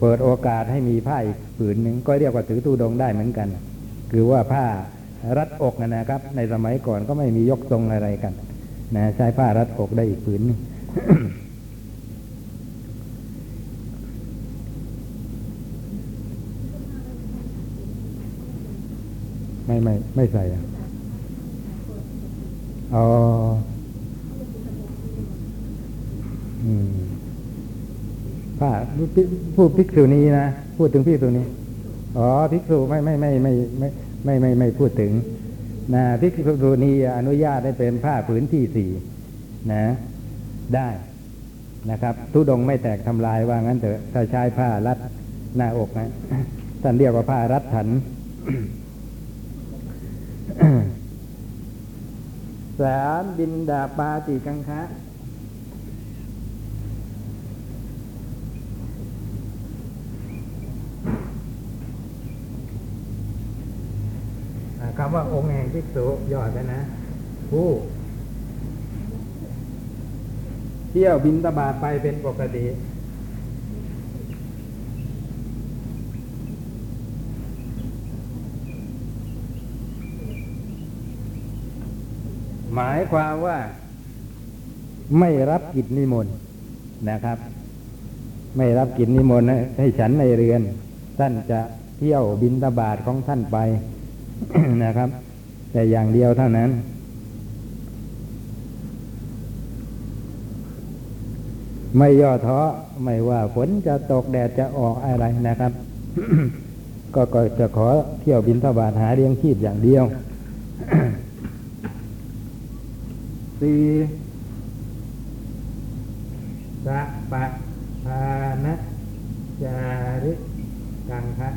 เปิดโอกาสให้มีผ้าอีกผืนหนึ่งก็เรียกว่าถือตู้ดงได้เหมือนกัน คือว่าผ้ารัดอกนะครับ ในสมัยก่อนก็ไม่มียกทรงอะไรกันนะใช้ผ้ารัดอกได้อีกผืนหนึงไม่ไม่ไม่ใส่อะอ๋อมผ้า พูดภิกษุนี้นะพูดถึงภิกษุนี้อ๋อภิกษุไม่ไม่ไม่ไม่ไม่ไม่ไม่ไม่พูดถึงนะภิกษุนี้อนุญาตให้เป็นผ้าผืนที่สี่นะ ได้นะครับทุดงไม่แตกทำลายว่างั้นเถอะถ้าใช้ผ้ารัดหน้าอกนะท่านเรียกว่าผ้ารัดถันสามบินดาปาติกังคะ คำว่าองค์แห่งภิกษุยอดแล้วนะ ผู้เที่ยวบินตบาทไปเป็นปกติหมายความว่าไม่รับกิจนิมนต์นะครับ ไม่รับกิจนิมนต์ให้ฉันในเรือน ท่านจะเที่ยวบินตบาทของท่านไป นะครับ แต่อย่างเดียวเท่านั้น ไม่ย่อท้อไม่ว่าฝนจะตกแดดจะออกอะไรนะครับ ก็ก็จะขอเที่ยวบินทบาทหาเลี้ยงชีพอย่างเดียวสี่สัปปะทานะจาริกังคะ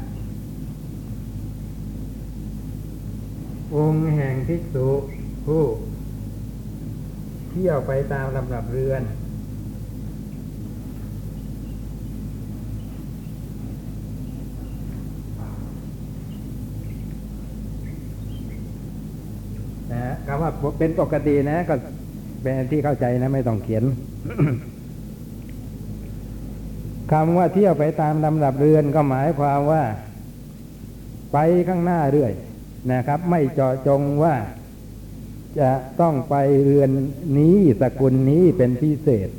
องค์แห่งภิกษุผู้เที่ยวไปตามลำดับเรือนหว่าเป็นปกตินะก็เป็นที่เข้าใจนะไม่ต้องเขียนคำว่าเที่ยวไปตามลำดับเรือนก็หมายความว่า ไปข้างหน้าเรื่อย นะครับ ไม่เจาะจงว่าจะต้องไปเรือนนี้สกุลนี้เป็นพิเศษ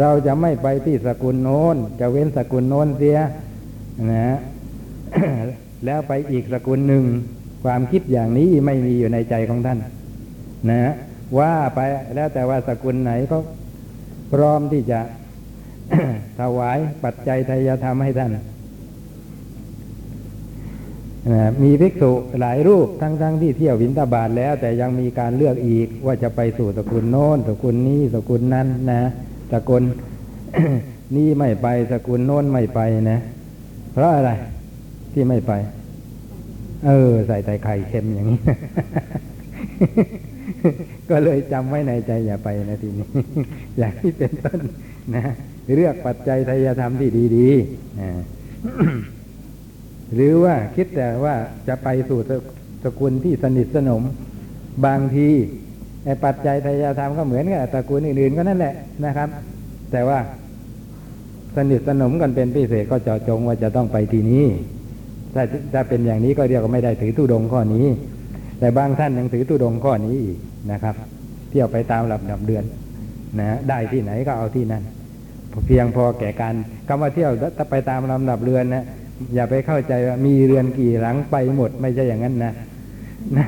เราจะไม่ไปที่สกุลโน้น จะเว้นสกุลโน้นเสียนะแล้วไปอีกสกุลหนึ่ง ความคิดอย่างนี้ไม่มีอยู่ในใจของท่าน นะว่าไปแล้วแต่ว่าสกุลไหนก็พร้อมที่จะถวายปัจจัยทายธรรมให้ท่าน มีภิกษุหลายรูปทั้งๆทที่เที่ยววินตาบาทแล้ว แต่ยังมีการเลือกอีกว่าจะไปสู่สกุลโน้นสกุลนี้สกุลนั้นนะสกุลนี้ไม่ไปสกุลโน้นไม่ไปนะ เพราะอะไรที่ไม่ไป เออ ใส่แต่ไข่เค็มอย่างนี้ ก็เลยจำไว้ในใจอย่าไปนะทีนี้ อย่างที่เป็นต้นนะเลือกปัจจัยทายธรรมที่ดีๆนะ หรือว่าคิดแต่ว่าจะไปสู่สสกุลที่สนิทสนม บางทีไอปัจจัยทายธรรมก็เหมือนกับตระกูลอื่นๆก็นั่นแหละนะครับ แต่ว่าสนิทสนมกันเป็นพิเศษก็เจาะจงว่าจะต้องไปที่นี้ถ้าถ้าเป็นอย่างนี้ก็เรียกว่าไม่ได้ถือตุดงข้อนี้ แต่บางท่านยังถือตุดงข้อนี้อีกนะครับ เที่ยวไปตามลำดับเดือนนะได้ที่ไหนก็เอาที่นั่นเพียงพอแก่การคำว่าเที่ยวถ้าไปตามลำดับเรือนนะ อย่าไปเข้าใจว่ามีเรือนกี่หลังไปหมดไม่ใช่อย่างนั้นนะนะ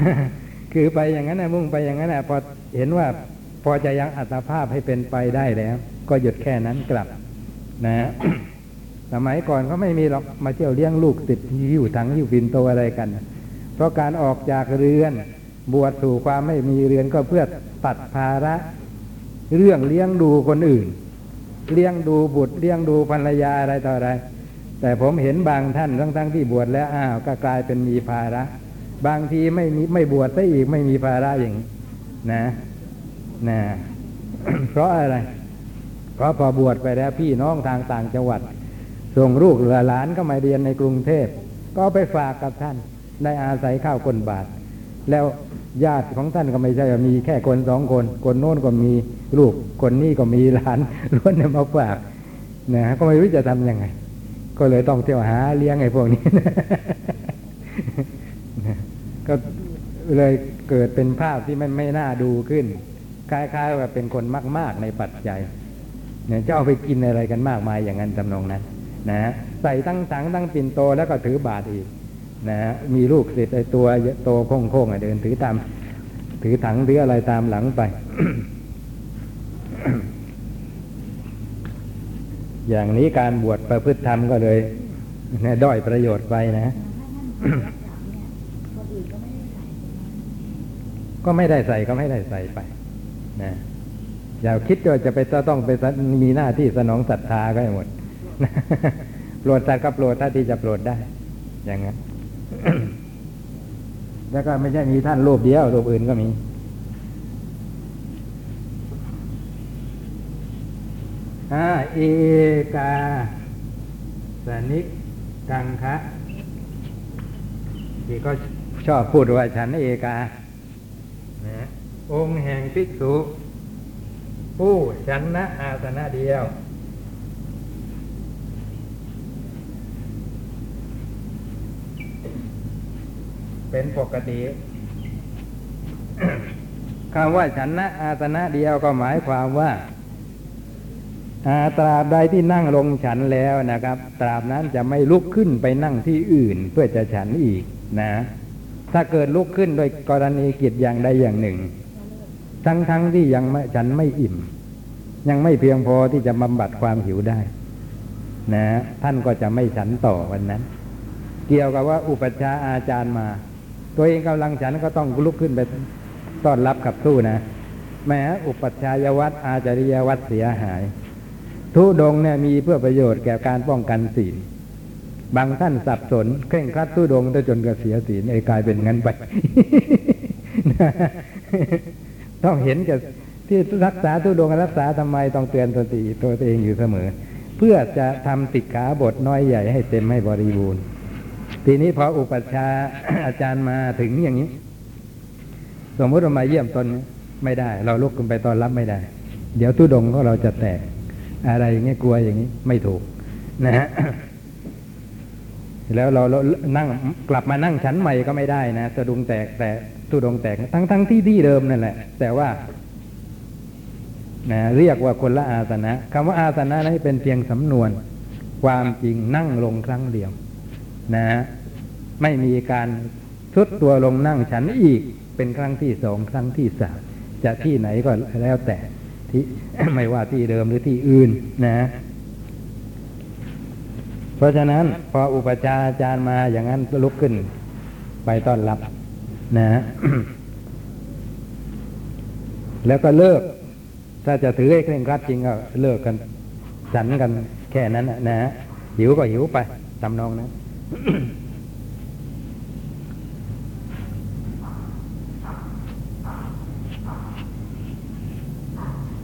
คือไปอย่างนั้นนะมุ่งไปอย่างนั้นนะพอเห็นว่าพอจะยังอัตภาพให้เป็นไปได้แล้ว ก็หยุดแค่นั้นกลับ นะ สมัยก่อนเขาไม่มีหรอกมาเที่ยวเลี้ยงลูกติดหิ้วถังหิ้วปินโตอะไรกัน เพราะการออกจากเรือนบวชสู่ความไม่มีเรือนก็เพื่อตัดภาระ เรื่องเลี้ยงดูคนอื่น เลี้ยงดูบุตรเลี้ยงดูภรรยาอะไรต่ออะไร แต่ผมเห็นบางท่านทั้งทั้งๆที่บวชแล้วอ้าวก็กลายเป็นมีภาระ บางทีไม่มีไม่บวชซะอีกไม่มีภาระอย่างนะนะเพราะอะไร เพราะพอบวชไปแล้วพี่น้องทางต่างจังหวัด ส่งลูกหลานก็มาเรียนในกรุงเทพ ก็ไปฝากกับท่านได้อาศัยข้าวคนบาท แล้วญาติของท่านก็ไม่ใช่มีแค่คนสองคน คนโน้นก็มีลูกคนนี้ก็มีหลานล้วนมาฝากนะก็ไม่รู้จะทำยังไง ก็เลยต้องเที่ยวหาเลี้ยงไอ้พวกนี้ ก็เลยเกิดเป็นภาพที่มันไม่น่าดูขึ้น คล้ายๆว่าเป็นคนมาก ๆ ในปัจจัยเนี่ยจะเอาไปกินอะไรกันมากมายอย่างนั้นจำนองนั้นนะฮะใส่ตั้งถังตั้งปิ่นโตแล้วก็ถือบาทอีกนะฮะมีลูกศิษย์ไอตัวโตโค้งๆเดินถือตาม ถือถังถืออะไรตามหลังไป อย่างนี้การบวชประพฤติธรรมก็เลยด้อยประโยชน์ไปนะ ก็ไม่ได้ใส่ก็ไม่ได้ใส่ไปนะอย่าคิดว่าจะไปต้องไปมีหน้าที่สนองศรัทธาก็หมดโปรดสัตว์ก็โปรดถ้าที่จะโปรดได้ อย่างนั้น แล้วก็ไม่ใช่มีท่านรูปเดียวรูปอื่นก็มีอ่า เอกาสนิกกังคะที่ก็ชอบพูดว่าฉันเอกานะองค์แห่งภิกษุ ผู้ฉันนะอาสนะเดียว เป็นปกติคำว่าฉันนะอาสนะเดียวก็หมายความว่า ตราบใดที่นั่งลงฉันแล้วนะครับ ตราบนั้นจะไม่ลุกขึ้นไปนั่งที่อื่นเพื่อจะฉันอีกนะ ถ้าเกิดลุกขึ้นโดยกรณีกิจอย่างใดอย่างหนึ่ง ทั้งๆทที่ยังฉันไม่อิ่ม ยังไม่เพียงพอที่จะบำบัดความหิวได้ นะ ท่านก็จะไม่ฉันต่อวันนั้น เกี่ยวกับว่าอุปชาอาจารย์มา ตัวเองกำลังฉันก็ต้องลุกขึ้นไปต้อนรับขับสู้นะแม้อุปชายวัดอาจาริยวัดเสียหาย ทุดงเนี่ยมีเพื่อประโยชน์แก่การป้องกันศีล บางท่านสับสนเคร่งครัดทุดงจนจนกระเสียศีลไอ้กลายเป็นงั้นไป ต้องเห็นกับที่รักษาทุดงรักษาทำไมต้องเตือนสติตัวเองอยู่เสมอ เพื่อจะทำติดขาบทน้อยใหญ่ให้เต็มให้บริบูรณ์ทีนี้พออุปัชฌาย์อาจารย์มาถึงอย่างนี้ สมมติเรามาเยี่ยมตนไม่ได้ เราลุกขึ้นไปตอนรับไม่ได้ เดี๋ยวทุดงค์ของเราจะแตก อะไรอย่างเงี้ยกลัวอย่างนี้ไม่ถูกนะฮะแล้วเราเรานั่งกลับมานั่งชั้นใหม่ก็ไม่ได้นะสะดุงแตกแต่ทุดงแตกทั้งทั้งที่ที่เดิมนั่นแหละ แต่ว่านะเรียกว่าคนละอาสนะคำว่าอาสนะนั้นเป็นเพียงสำนวน ความจริงนั่งลงครั้งเดียว นะฮะไม่มีการทุดตัวลงนั่งฉันอีกเป็นครั้งที่สองครั้งที่สามจะที่ไหนก็แล้วแต่ ที่ไม่ว่าที่เดิมหรือที่อื่นนะ เพราะฉะนั้นพออุปชาอาจารย์มาอย่างนั้นลุกขึ้น ไปต้อนรับ นะ แล้วก็เลิก ถ้าจะถือให้เคร่งครัดจริงก็เลิกกันฉันกันแค่นั้นนะฮะหิวก็หิวไปทำนองนั้น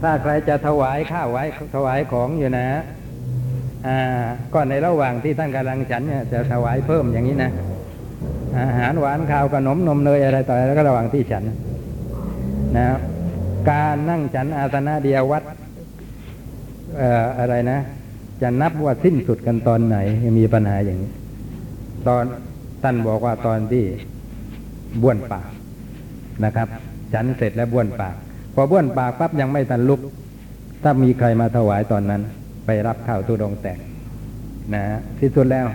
ถ้าใครจะถวายข้าวไว้ถวายของอยู่นะอ่าก็ในระหว่างที่ท่านกำลังฉันเนี่ยจะถวายเพิ่มอย่างนี้นะ อาหารหวานข้าวขนมนมเนยอะไรต่ออะไรแล้วก็ระหว่างที่ฉันนะการนั่งฉันอาสนะเดียววัดเอ่ออะไรนะ จะนับว่าสิ้นสุดกันตอนไหนมีปัญหาอย่างนี้ ตอนท่านบอกว่าตอนที่บ้วนปากนะครับ ฉันเสร็จแล้วบ้วนปาก พอบ้วนปากปั๊บยังไม่ทันลุก ถ้ามีใครมาถวายตอนนั้น ไปรับข้าวตุดงแตกนะฮะที่สุดแล้ว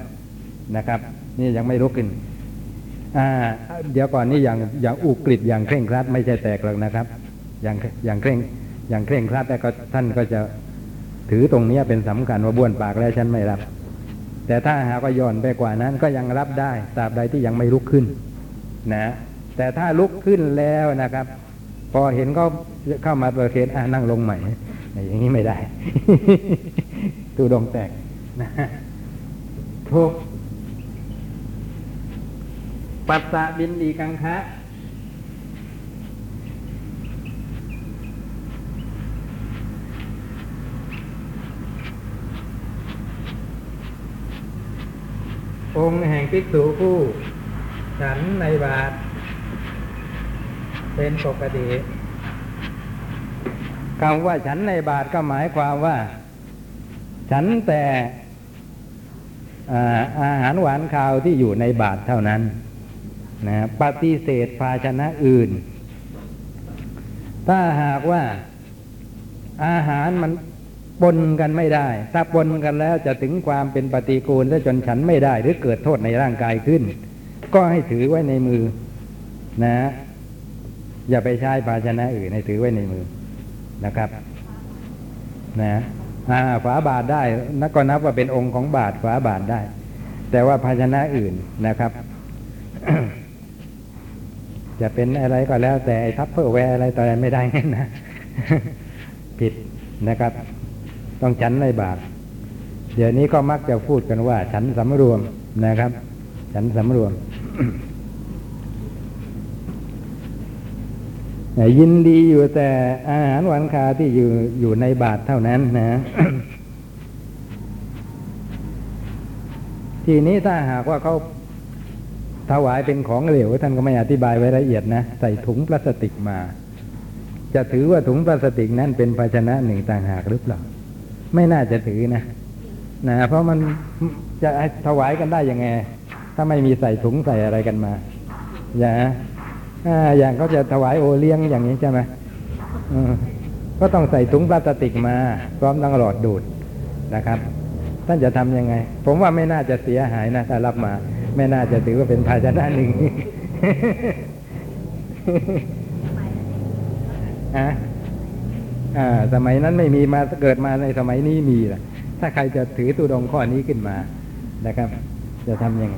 นะครับ นี่ยังไม่ลุกขึ้นอ่าเดี๋ยวก่อนนี่อย่างอย่างอุกฤษอย่างเคร่งครัดไม่ใช่แตกหรอกนะครับ อย่างอย่างเคร่งอย่างเคร่งครัดแต่ก็ท่านก็จะถือตรงนี้เป็นสำคัญว่าบ้วนปากแล้วฉันไม่รับ แต่ถ้าหากว่าย่อนไปกว่านั้นก็ยังรับได้ตราบใดที่ยังไม่ลุกขึ้น นะ แต่ถ้าลุกขึ้นแล้วนะครับ พอเห็นเขาเข้ามาประเคนอะนั่งลงใหม่ อย่างนี้ไม่ได้ตูดงแตกนะทุกปัสสะบินดีกังคะองค์แห่งภิกษุผู้ ฉันในบาท เป็นปกติคำว่าฉันในบาทก็หมายความว่า ฉันแต่อาอาหารหวานข้าวที่อยู่ในบาทเท่านั้นนะปฏิเสธภาชนะอื่น ถ้าหากว่าอาหารมันปนกันไม่ได้ ถ้าปนกันแล้วจะถึงความเป็นปฏิกูลและจนฉันไม่ได้ หรือเกิดโทษในร่างกายขึ้น ก็ให้ถือไว้ในมือนะ อย่าไปใช้ภาชนะอื่นให้ถือไว้ในมือนะครับนะอ่าฝาบาทได้นักก็นับว่าเป็นองค์ของบาทฝาบาทได้ แต่ว่าภาชนะอื่นนะครับ จะเป็นอะไรก็แล้ว แต่ไอ้ทัพเปอร์แวร์อะไรต่ออะไรไม่ได้นะผิดนะครับ ต้องฉันในบาทเดี๋ยวนี้ก็มักจะพูดกันว่า ฉันสำรวมนะครับ ฉันสำรวม ยินดีอยู่แต่อาหารหวานคาที่อยู่อยู่ในบาทเท่านั้นนะ ทีนี้ถ้าหากว่าเขาถวายเป็นของเหลวท่านก็ไม่อธิบายไว้ละเอียดนะ ใส่ถุงพลาสติกมา จะถือว่าถุงพลาสติกนั้นเป็นภาชนะหนึ่งต่างหากหรือเปล่า ไม่น่าจะถือนะนะเพราะมันจะถวายกันได้ยังไง ถ้าไม่มีใส่ถุงใส่อะไรกันมา อย่า อย่างเขาจะถวายโอเลี้ยงอย่างนี้ใช่ไหมก็ต้องใส่ถุงพลาสติกมา พร้อมทั้งหลอดดูดนะครับ ท่านจะทำยังไง ผมว่าไม่น่าจะเสียหายนะถ้ารับมา ไม่น่าจะถือว่าเป็นภาชนะหนึ่งอะอ่าสมัยนั้นไม่มีมาเกิดมาในสมัยนี้มีล่ะ ถ้าใครจะถือตุดงข้อนี้ขึ้นมานะครับ จะทำยังไง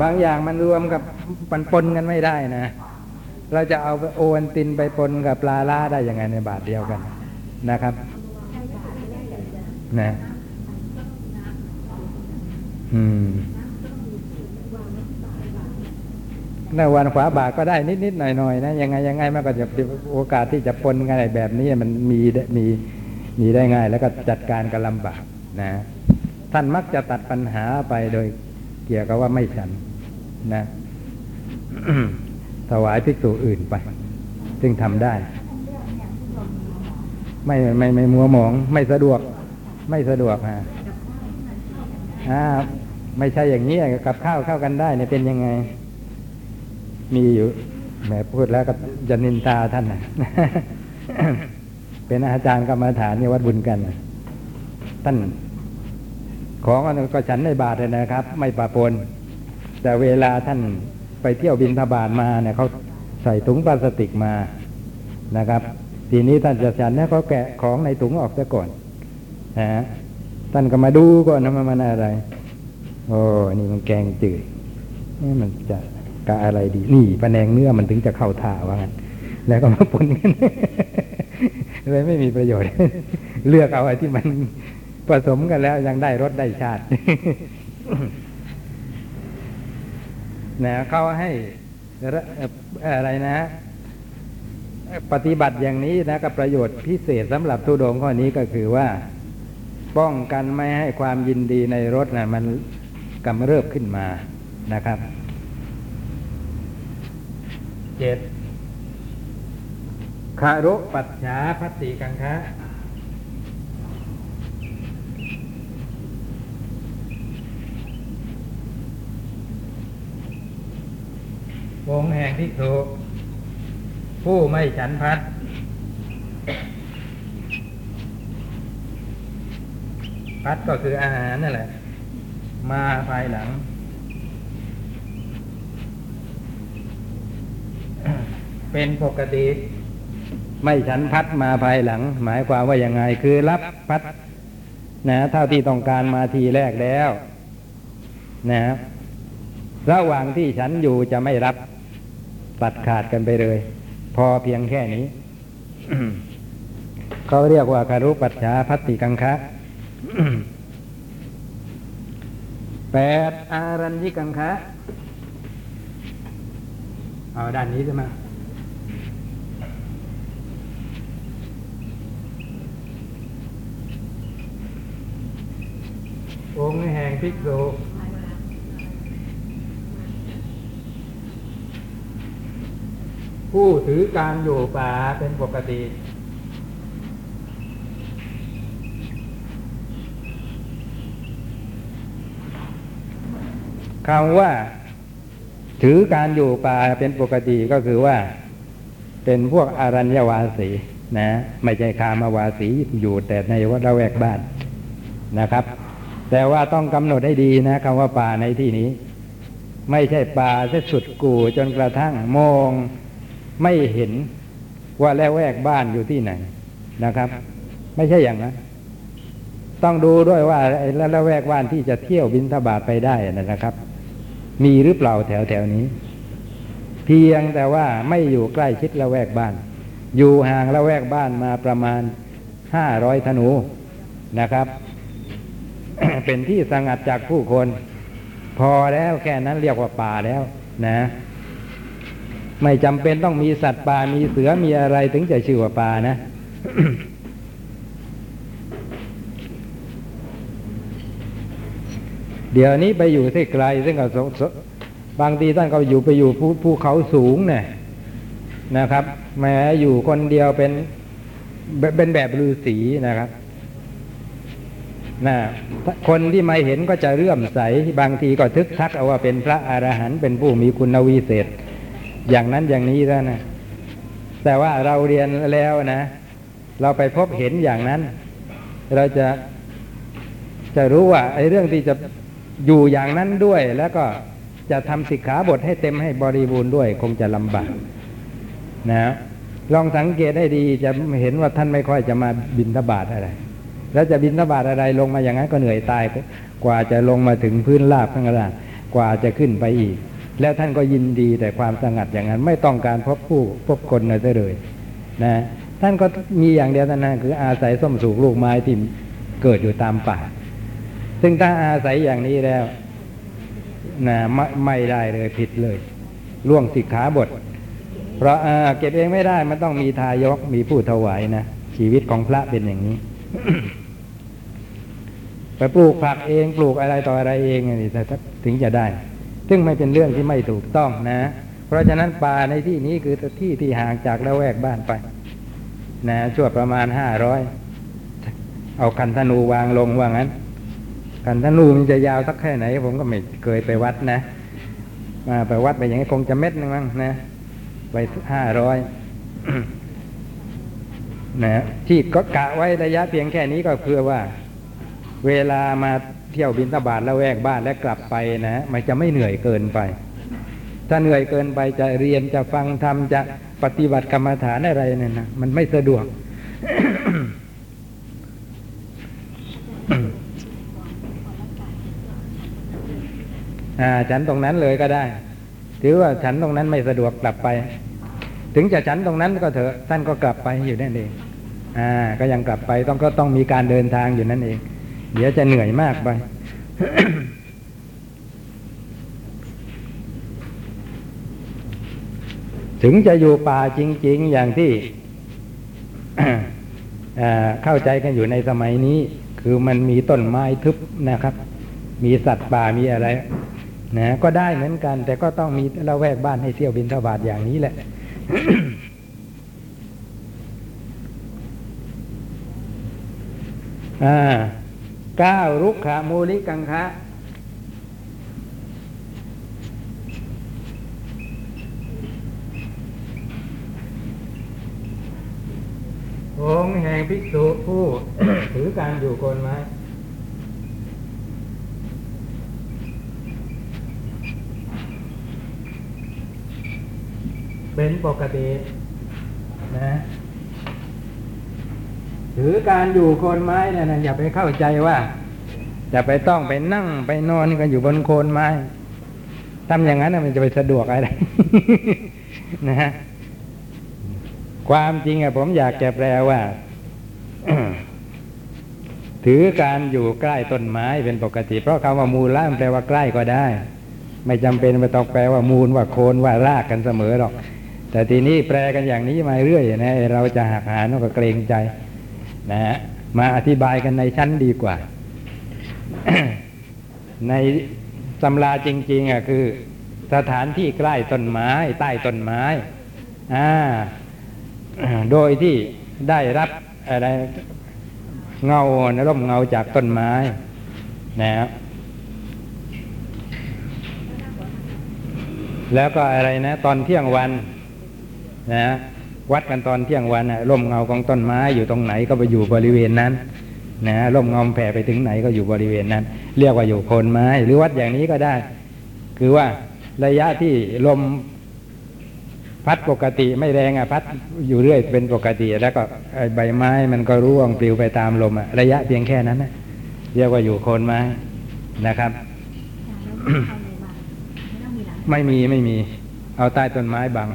บางอย่างมันรวมกับ มันปนกันไม่ได้นะ เราจะเอาโอวันตินไปปนกับปลาล่าได้ยังไงในบาทเดียวกันนะครับนะอืมในวันขวาบาทก็ได้นิดๆหน่อยๆนะยังไงยังไงมันก็จะโอกาสที่จะปนกันอะไรแบบนี้มันมีมีมีได้ง่าย แล้วก็จัดการกันลำบากนะท่านมักจะตัดปัญหาไปโดยเกี่ยวกับว่าไม่ฉันนะ ถวายภิกษุอื่นไปซึ่งทำได้ ไม่ไม่ไม่มัวหมอง ไม่สะดวก ไม่สะดวกฮะอ่าไม่ใช่อย่างนี้กับข้าวเข้ากันได้เนี่ยเป็นยังไง มีอยู่แหมพูดแล้วก็จะนินทาท่านนะเป็นอาจารย์กรรมฐานในวัดบุญกันท่านของก็ฉันในบาทเลยนะครับ ไม่ปะปนแต่เวลาท่าน ไปเที่ยวบินทบาทมาเนี่ยเขาใส่ถุงพลาสติกมานะครับ ทีนี้ท่านจะฉันเนี่ยเขาแกะของในถุงออกซะก่อนนะฮะท่านก็มาดูก่อนนะมันอะไร โอ้นี่มันแกงจืดนี่มันจะกะอะไรดี นี่ปลาแนงเนื้อมันถึงจะเข้าท่าว่างั้นแล้วก็มาปนกันเลยไม่มีประโยชน์ เลือกเอาไอ้ที่มันผสมกันแล้วยังได้รสได้ชาติ นะเขาให้อะไรนะ ปฏิบัติอย่างนี้นะกับประโยชน์พิเศษสำหรับทุดงข้อนี้ก็คือว่า ป้องกันไม่ให้ความยินดีในรถนะมันกำเริบขึ้นมานะครับเจ็ดคารุปัจฉาพัติกังคะ วงแห่งที่ถูกผู้ไม่ฉันพัด พัดก็คืออาหารนั่นแหละ มาภายหลัง เป็นปกติ ไม่ฉันพัดมาภายหลัง หมายความว่ายังไง คือรับพัดนะเท่าที่ต้องการมาทีแรกแล้ว นะระหว่างที่ฉันอยู่จะไม่รับ ตัดขาดกันไปเลย พอเพียงแค่นี้เขาเรียกว่าคารุปัจฉาพัตติกังคะแปดอารัญญิกังคะเอาด้านนี้ใช่ไหมองค์แห่งภิกษุ ผู้ถือการอยู่ป่าเป็นปกติคำว่า ถือการอยู่ป่าเป็นปกติก็คือว่า เป็นพวกอรัญญวาสีนะ ไม่ใช่คามาวาสีอยู่แต่ในวัดละแวกบ้านนะครับ แต่ว่าต้องกำหนดให้ดีนะคำว่าป่าในที่นี้ ไม่ใช่ป่าที่สุดกูจนกระทั่งมอง ไม่เห็นว่าแล้วแวกบ้านอยู่ที่ไหนนะครับ ไม่ใช่อย่างนั้นต้องดูด้วยว่าไอ้ละแวกบ้านที่จะเที่ยวบินทบาทไปได้นะครับ มีหรือเปล่าแถวแถวนี้ เพียงแต่ว่าไม่อยู่ใกล้ชิดละแวกบ้าน อยู่ห่างละแวกบ้านมาประมาณห้าร้อยธนูนะครับ เป็นที่สงัดจากผู้คน พอแล้วแค่นั้นเรียกว่าป่าแล้วนะ ไม่จำเป็นต้องมีสัตว์ป่ามีเสือมีอะไรถึงจะชื่อว่าป่านะเดี๋ยวนี้ไปอยู่ที่ไกล ซึ่งก็บางทีท่านก็อยู่ไปอยู่ภูภูเขาสูงเนี่ยนะครับ แม้อยู่คนเดียวเป็นเป็นแบบฤาษีนะครับนะคนที่มาเห็นก็จะเลื่อมใส บางทีก็ทึกทักเอาว่าเป็นพระอรหันต์เป็นผู้มีคุณวิเศษ อย่างนั้นอย่างนี้แล้วนะแต่ว่าเราเรียนแล้วนะ เราไปพบเห็นอย่างนั้น เราจะจะรู้ว่าไอ้เรื่องที่จะอยู่อย่างนั้นด้วย แล้วก็จะทำสิกขาบทให้เต็มให้บริบูรณ์ด้วย คงจะลำบากนะลองสังเกตให้ดีจะเห็นว่าท่านไม่ค่อยจะมาบินทบาทอะไร แล้วจะบินทบาทอะไรลงมาอย่างนั้นก็เหนื่อยตายกว่าจะลงมาถึงพื้นราบข้างล่างกว่าจะขึ้นไปอีก แล้วท่านก็ยินดีแต่ความสงัดอย่างนั้น ไม่ต้องการพบผู้พบคนอะไรเลยนะท่านก็มีอย่างเดียวเท่านั้นคืออาศัยส้มสูกลูกไม้ที่เกิดอยู่ตามป่า ซึ่งถ้าอาศัยอย่างนี้แล้วนะไม่ไม่ได้เลยผิดเลยล่วงสิกขาบท เพราะเก็บเองไม่ได้มันต้องมีทายกมีผู้ถวายนะชีวิตของพระเป็นอย่างนี้ไปปลูกผักเองปลูกอะไรต่ออะไรเองนี่แต่ถึงจะได้ ซึ่งไม่เป็นเรื่องที่ไม่ถูกต้องนะ เพราะฉะนั้นป่าในที่นี้คือที่ที่ห่างจากละแวกบ้านไป นะชั่วประมาณห้าร้อยเอาคันธนูวางลงว่างั้น คันธนูมันจะยาวสักแค่ไหน ผมก็ไม่เคยไปวัดนะมาไปวัดไปอย่างนี้คงจะเม็ดนึงมั้งนะไปห้าร้อยนะที่ก็กะไว้ระยะเพียงแค่นี้ก็เพื่อว่า เวลามา เที่ยวบินตบาทแล้วแวกบ้านและกลับไปนะมันจะไม่เหนื่อยเกินไป ถ้าเหนื่อยเกินไปจะเรียนจะฟังทำจะปฏิบัติกรรมฐานอะไรเนี่ยนะมันไม่สะดวกอ่าฉันตรงนั้นเลยก็ได้ ถือว่าฉันตรงนั้นไม่สะดวกกลับไป ถึงจะฉันตรงนั้นก็เถอะท่านก็กลับไปอยู่นั่นเอง อ่า ก็ยังกลับไปต้องก็ต้องมีการเดินทางอยู่นั่นเอง เดี๋ยวจะเหนื่อยมากไป ถึงจะอยู่ป่าจริง ๆ อย่างที่เข้าใจกันอยู่ในสมัยนี้ คือมันมีต้นไม้ทึบนะครับ มีสัตว์ป่ามีอะไรนะก็ได้เหมือนกัน แต่ก็ต้องมีละแวกบ้านให้เที่ยวบินทบาทอย่างนี้แหละอ่า เก้ารุกขามูลิกังคะองแห่งภิกษุผู้ถือการอยู่คนไม้เป็นปกตินะ ถือการอยู่โคนไม้นี่นะอย่าไปเข้าใจว่าจะไปต้องไปนั่งไปนอนกันอยู่บนโคนไม้ทำอย่างนั้นมันจะไปสะดวกอะไรนะฮะความจริงอะผมอยากจะแปลว่า ถือการอยู่ใกล้ต้นไม้เป็นปกติ เพราะคำว่ามูลละมันแปลว่าใกล้ก็ได้ ไม่จำเป็นไม่ต้องแปลว่ามูลว่าโคนว่ารากกันเสมอหรอก แต่ทีนี้แปลกันอย่างนี้มาเรื่อยนะเราจะหักหานก็เกรงใจ นะฮะมาอธิบายกันในชั้นดีกว่า ในตำราจริง ๆอะคือ สถานที่ใกล้ต้นไม้ ใต้ต้นไม้อ่าโดยที่ได้รับอะไรเงาในร่มเงาจากต้นไม้นะครับแล้วก็อะไรนะ ตอนเที่ยงวันนะ วัดกันตอนเที่ยงวันน่ะร่มเงาของต้นไม้อยู่ตรงไหนก็ไปอยู่บริเวณนั้นนะร่มเงาแผ่ไปถึงไหนก็อยู่บริเวณนั้น เรียกว่าอยู่โคนไม้ หรือวัดอย่างนี้ก็ได้ คือว่าระยะที่ลมพัดปกติไม่แรงอะพัดอยู่เรื่อยเป็นปกติ แล้วก็ไอ้ใบไม้มันก็ร่วงปลิวไปตามลมอะระยะเพียงแค่นั้นนะเรียกว่าอยู่โคนไม้นะครับ ไม่มีไม่มี เอาใต้ต้นไม้บัง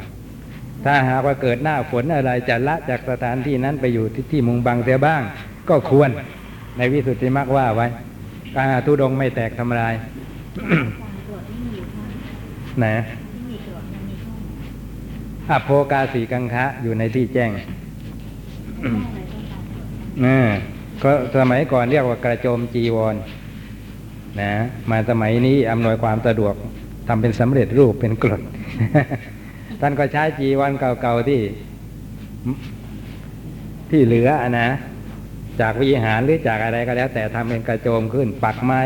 ถ้าหากว่าเกิดหน้าฝนอะไรจะละจากสถานที่นั้นไปอยู่ที่ที่มุงบังเสียบ้าง ก็ควรในวิสุทธิมรรคว่าไว้การทุดงไม่แตกทำลายไหนอโภกาสีกังคะอยู่ในที่แจ้งนะก็สมัยก่อนเรียกว่ากระโจมจีวร นะ มาสมัยนี้อำนวยความสะดวกทำเป็นสำเร็จรูปเป็นกรด ท่านก็ใช้จีวรเก่าๆที่ ที่เหลืออนะจากวิหารหรือจากอะไรก็แล้ว แต่ทำเป็นกระโจมขึ้น ปักไม้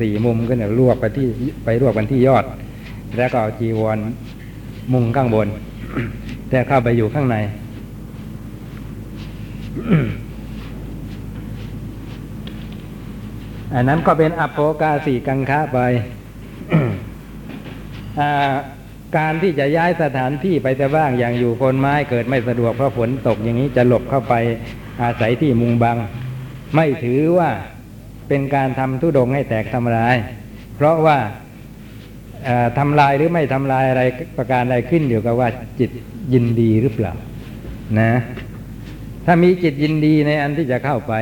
สี่มุมขึ้นรวบไปที่ไปรวบกันที่ยอด แล้วก็เอาจีวรมุงข้างบน แต่เข้าไปอยู่ข้างใน อันนั้นก็เป็นอโภกาสีกังคะไปอ่า การที่จะย้ายสถานที่ไปแต่บ้างอย่างอยู่คนไม้เกิดไม่สะดวกเพราะฝนตกอย่างนี้จะหลบเข้าไปอาศัยที่มุงบัง ไม่ถือว่าเป็นการทำทุดงให้แตกทำลาย เพราะว่าเอ่อทำลายหรือไม่ทำลายอะไรประการใดขึ้นอยู่กับว่าจิตยินดีหรือเปล่า นะ ถ้ามีจิตยินดีในอันที่จะเข้าไป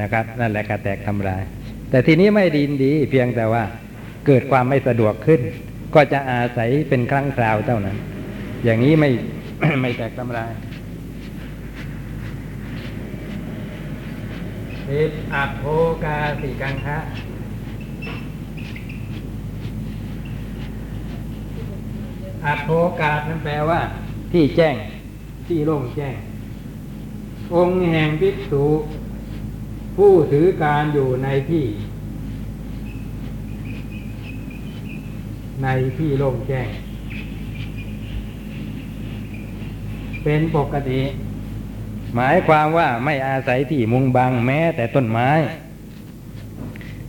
นะครับ นั่นแหละการแตกทำลาย แต่ทีนี้ไม่ดีนดี เพียงแต่ว่าเกิดความไม่สะดวกขึ้น ก็จะอาศัยเป็นครั้งคราวเท่านั้น อย่างนี้ไม่ไม่แตกทำลายปิดอัพโภกาสิกังคะอาโภกาสนั่นแปลว่า ที่แจ้ง ที่โล่งแจ้ง องค์แห่งภิกษุผู้ถือการอยู่ในที่ ในที่โล่งแจ้ง เป็นปกติ หมายความว่าไม่อาศัยที่มุงบังแม้แต่ต้นไม้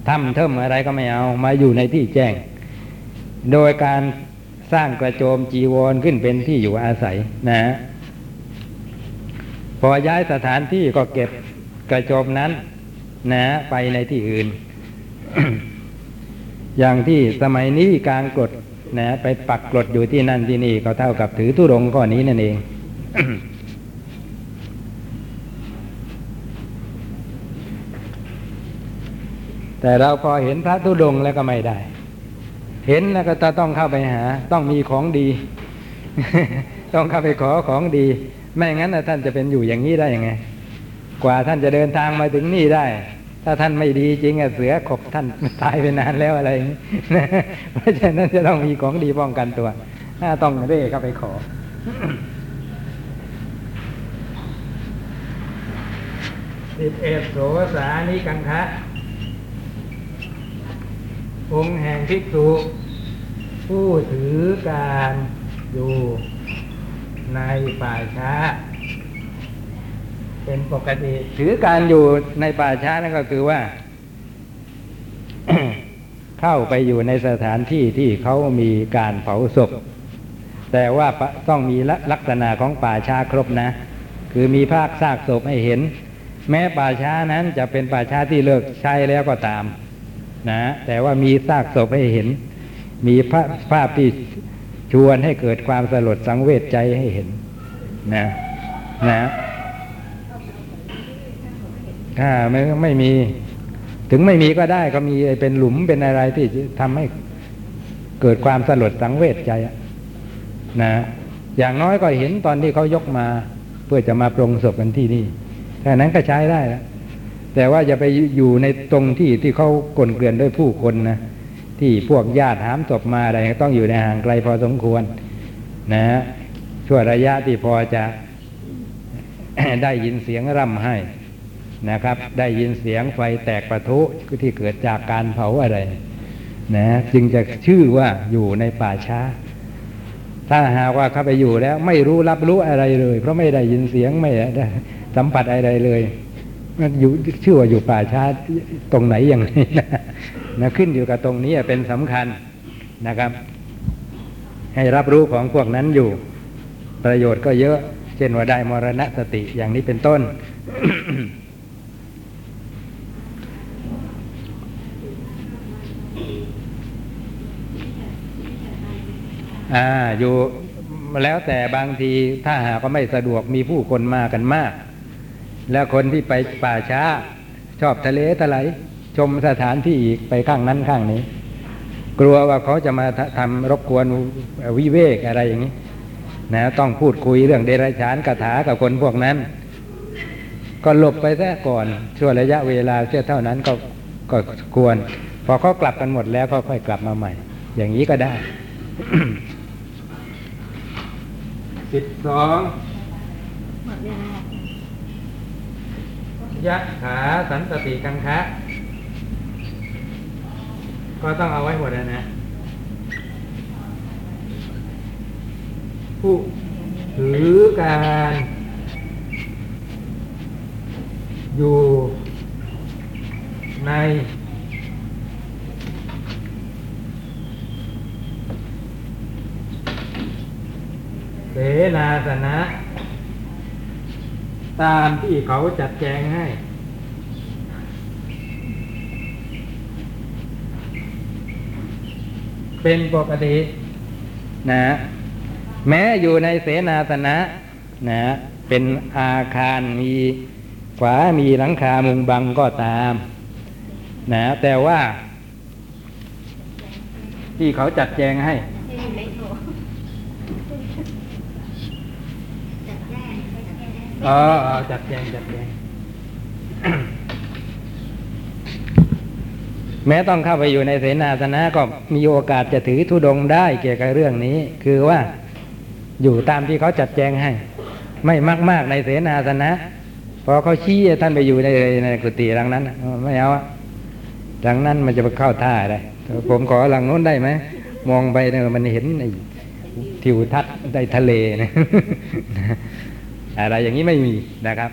ทำเทิมอะไรก็ไม่เอามาอยู่ในที่แจ้ง โดยการสร้างกระโจมจีวรขึ้นเป็นที่อยู่อาศัยนะ พอย้ายสถานที่ก็เก็บกระโจมนั้น นะ ไปในที่อื่น อย่างที่สมัยนี้กางกรดนะไปปักกรดอยู่ที่นั่นที่นี่ก็เท่ากับถือตุรงข้อนี้นั่นเอง แต่เราพอเห็นพระธุดงแล้วก็ไม่ได้ เห็นแล้วก็จะต้องเข้าไปหา ต้องมีของดี ต้องเข้าไปขอของดี ไม่งั้นนะท่านจะเป็นอยู่อย่างนี้ได้ยังไง กว่าท่านจะเดินทางมาถึงนี่ได้ ถ้าท่านไม่ดีจริงอะเสือขบท่านตายไปนานแล้วอะไรอย่างนี้เพราะฉะนั้นจะต้องมีของดีป้องกันตัวถ้าต้องเร่เข้าไปขอ สิบเอ็ดโสสานิกังคะองค์แห่งภิกษุ ผู้ถือการอยู่ในป่าช้า เป็นปกติ ถือการอยู่ในป่าช้านั่นก็คือว่า เข้าไปอยู่ในสถานที่ที่เขามีการเผาศพ แต่ว่าต้องมีลักลักษณะของป่าช้าครบนะ คือมีภาคซากศพให้เห็น แม้ป่าช้านั้นจะเป็นป่าช้าที่เลิกใช้แล้วก็ตาม นะ แต่ว่ามีซากศพให้เห็น มีภาพภาพที่ชวนให้เกิดความสลดสังเวชใจให้เห็น นะ นะ ถ้าไม่ไม่มี ถึงไม่มีก็ได้ก็มีเป็นหลุมเป็นอะไรที่ทำให้เกิดความสลดสังเวชใจนะอย่างน้อยก็เห็นตอนที่เขายกมาเพื่อจะมาปรงศพกันที่นี่แค่นั้นก็ใช้ได้แล้วแต่ว่าอย่าไปอยู่ในตรงที่ที่เขากลนเกลื่อนด้วยผู้คนนะที่พวกญาติหามศพมาอะไรต้องอยู่ในห่างไกลพอสมควร นะฮะช่วระยะที่พอจะ ได้ยินเสียงร่ำให้ นะครับ ได้ยินเสียงไฟแตกประทุที่เกิดจากการเผาอะไรนะจึงจะชื่อว่าอยู่ในป่าช้า ถ้าหากว่าเข้าไปอยู่แล้ว ไม่รู้รับรู้อะไรเลย เพราะไม่ได้ยินเสียงไม่ได้สัมผัสอะไรเลยมันอยู่ชื่อว่าอยู่ป่าช้าตรงไหนอย่างนี้นะนะขึ้นอยู่กับตรงนี้เป็นสำคัญนะครับ ให้รับรู้ของพวกนั้นอยู่ ประโยชน์ก็เยอะ เช่นว่าได้มรณะสติอย่างนี้เป็นต้น อ่าอยู่แล้วแต่บางทีถ้าหากว่าไม่สะดวกมีผู้คนมากันมาก แล้วคนที่ไปป่าช้า ชอบทะเลทลายชมสถานที่อีกไปข้างนั้นข้างนี้ กลัวว่าเขาจะมาทำรบกวนวิเวกอะไรอย่างนี้นะต้องพูดคุยเรื่องเดรัจฉานคาถากับคนพวกนั้น ก็หลบไปแท้ก่อนช่วงระยะเวลาเสียเท่านั้นก็ก็ควร พอเขากลับกันหมดแล้วก็ค่อยกลับมาใหม่ อย่างนี้ก็ได้ สิบสองยักขาสันตติกังคะ ก็ต้องเอาไว้หมดนะนะผู้ถือการ อยู่ใน เสนาสนะ ตามที่เขาจัดแจงให้ เป็นปกตินะ แม้อยู่ในเสนาสนะนะ เป็นอาคารมีฝามีหลังคามุงบังก็ตาม นะ แต่ว่า ที่เขาจัดแจงให้ ที่ไม่โทรจัดแจ้งจัดแจ้ง อ๋ออ๋อจัดแจงจัดแจงแม้ต้องเข้าไปอยู่ในเสนาสนะก็มีโอกาสจะถือธุดงค์ได้เกี่ยวกับเรื่องนี้ คือว่าอยู่ตามที่เขาจัดแจงให้ ไม่มากๆในเสนาสนะพอเขาชี้ให้ท่านไปอยู่ในในกุฏิหลังนั้นน่ะไม่เอาอะหลังนั้นมันจะไปเข้าท่าได้ผมขอหลังนู้นได้ไหมมองไปเนี่ยมันเห็นไอ้ทิวทัศน์ได้ทะเลนะ อะไรอย่างนี้ไม่มีนะครับ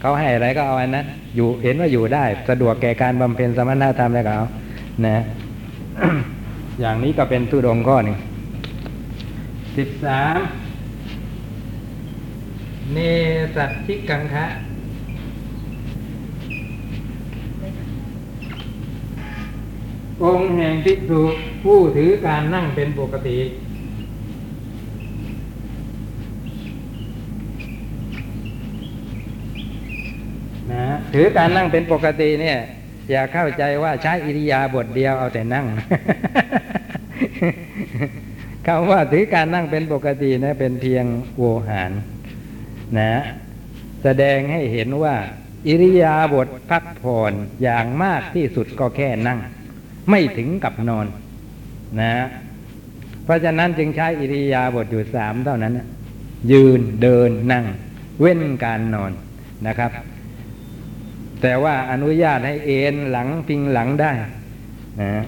เขาให้อะไรก็เอาอันนั้นอยู่เห็นว่าอยู่ได้ สะดวกแก่การบำเพ็ญสมณธรรมแล้วก็เอานะอย่างนี้ก็เป็นทุดงข้อหนึ่งสิบสามเนสัตชิกังคะองค์แห่งภิกษุผู้ถือการนั่งเป็นปกติ นะถือการนั่งเป็นปกติเนี่ย อย่าเข้าใจว่าใช้อิริยาบถเดียวเอาแต่นั่งคำว่าถือการนั่งเป็นปกตินะเป็นเพียงโวหาร นะ แสดงให้เห็นว่า อิริยาบถพักผ่อนอย่างมากที่สุดก็แค่นั่ง ไม่ถึงกับนอน นะ เพราะฉะนั้นจึงใช้อิริยาบถอยู่สามเท่านั้นนะยืนเดินนั่ง เว้นการนอนนะครับ แต่ว่าอนุญาตให้เอ็นหลังพิงหลังได้นะ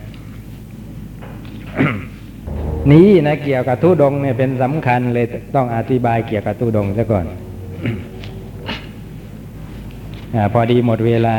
นี้นะเกี่ยวกับทุดงเนี่ยเป็นสำคัญเลยต้องอธิบายเกี่ยวกับทุดงซะก่อนอาพอดีหมดเวลา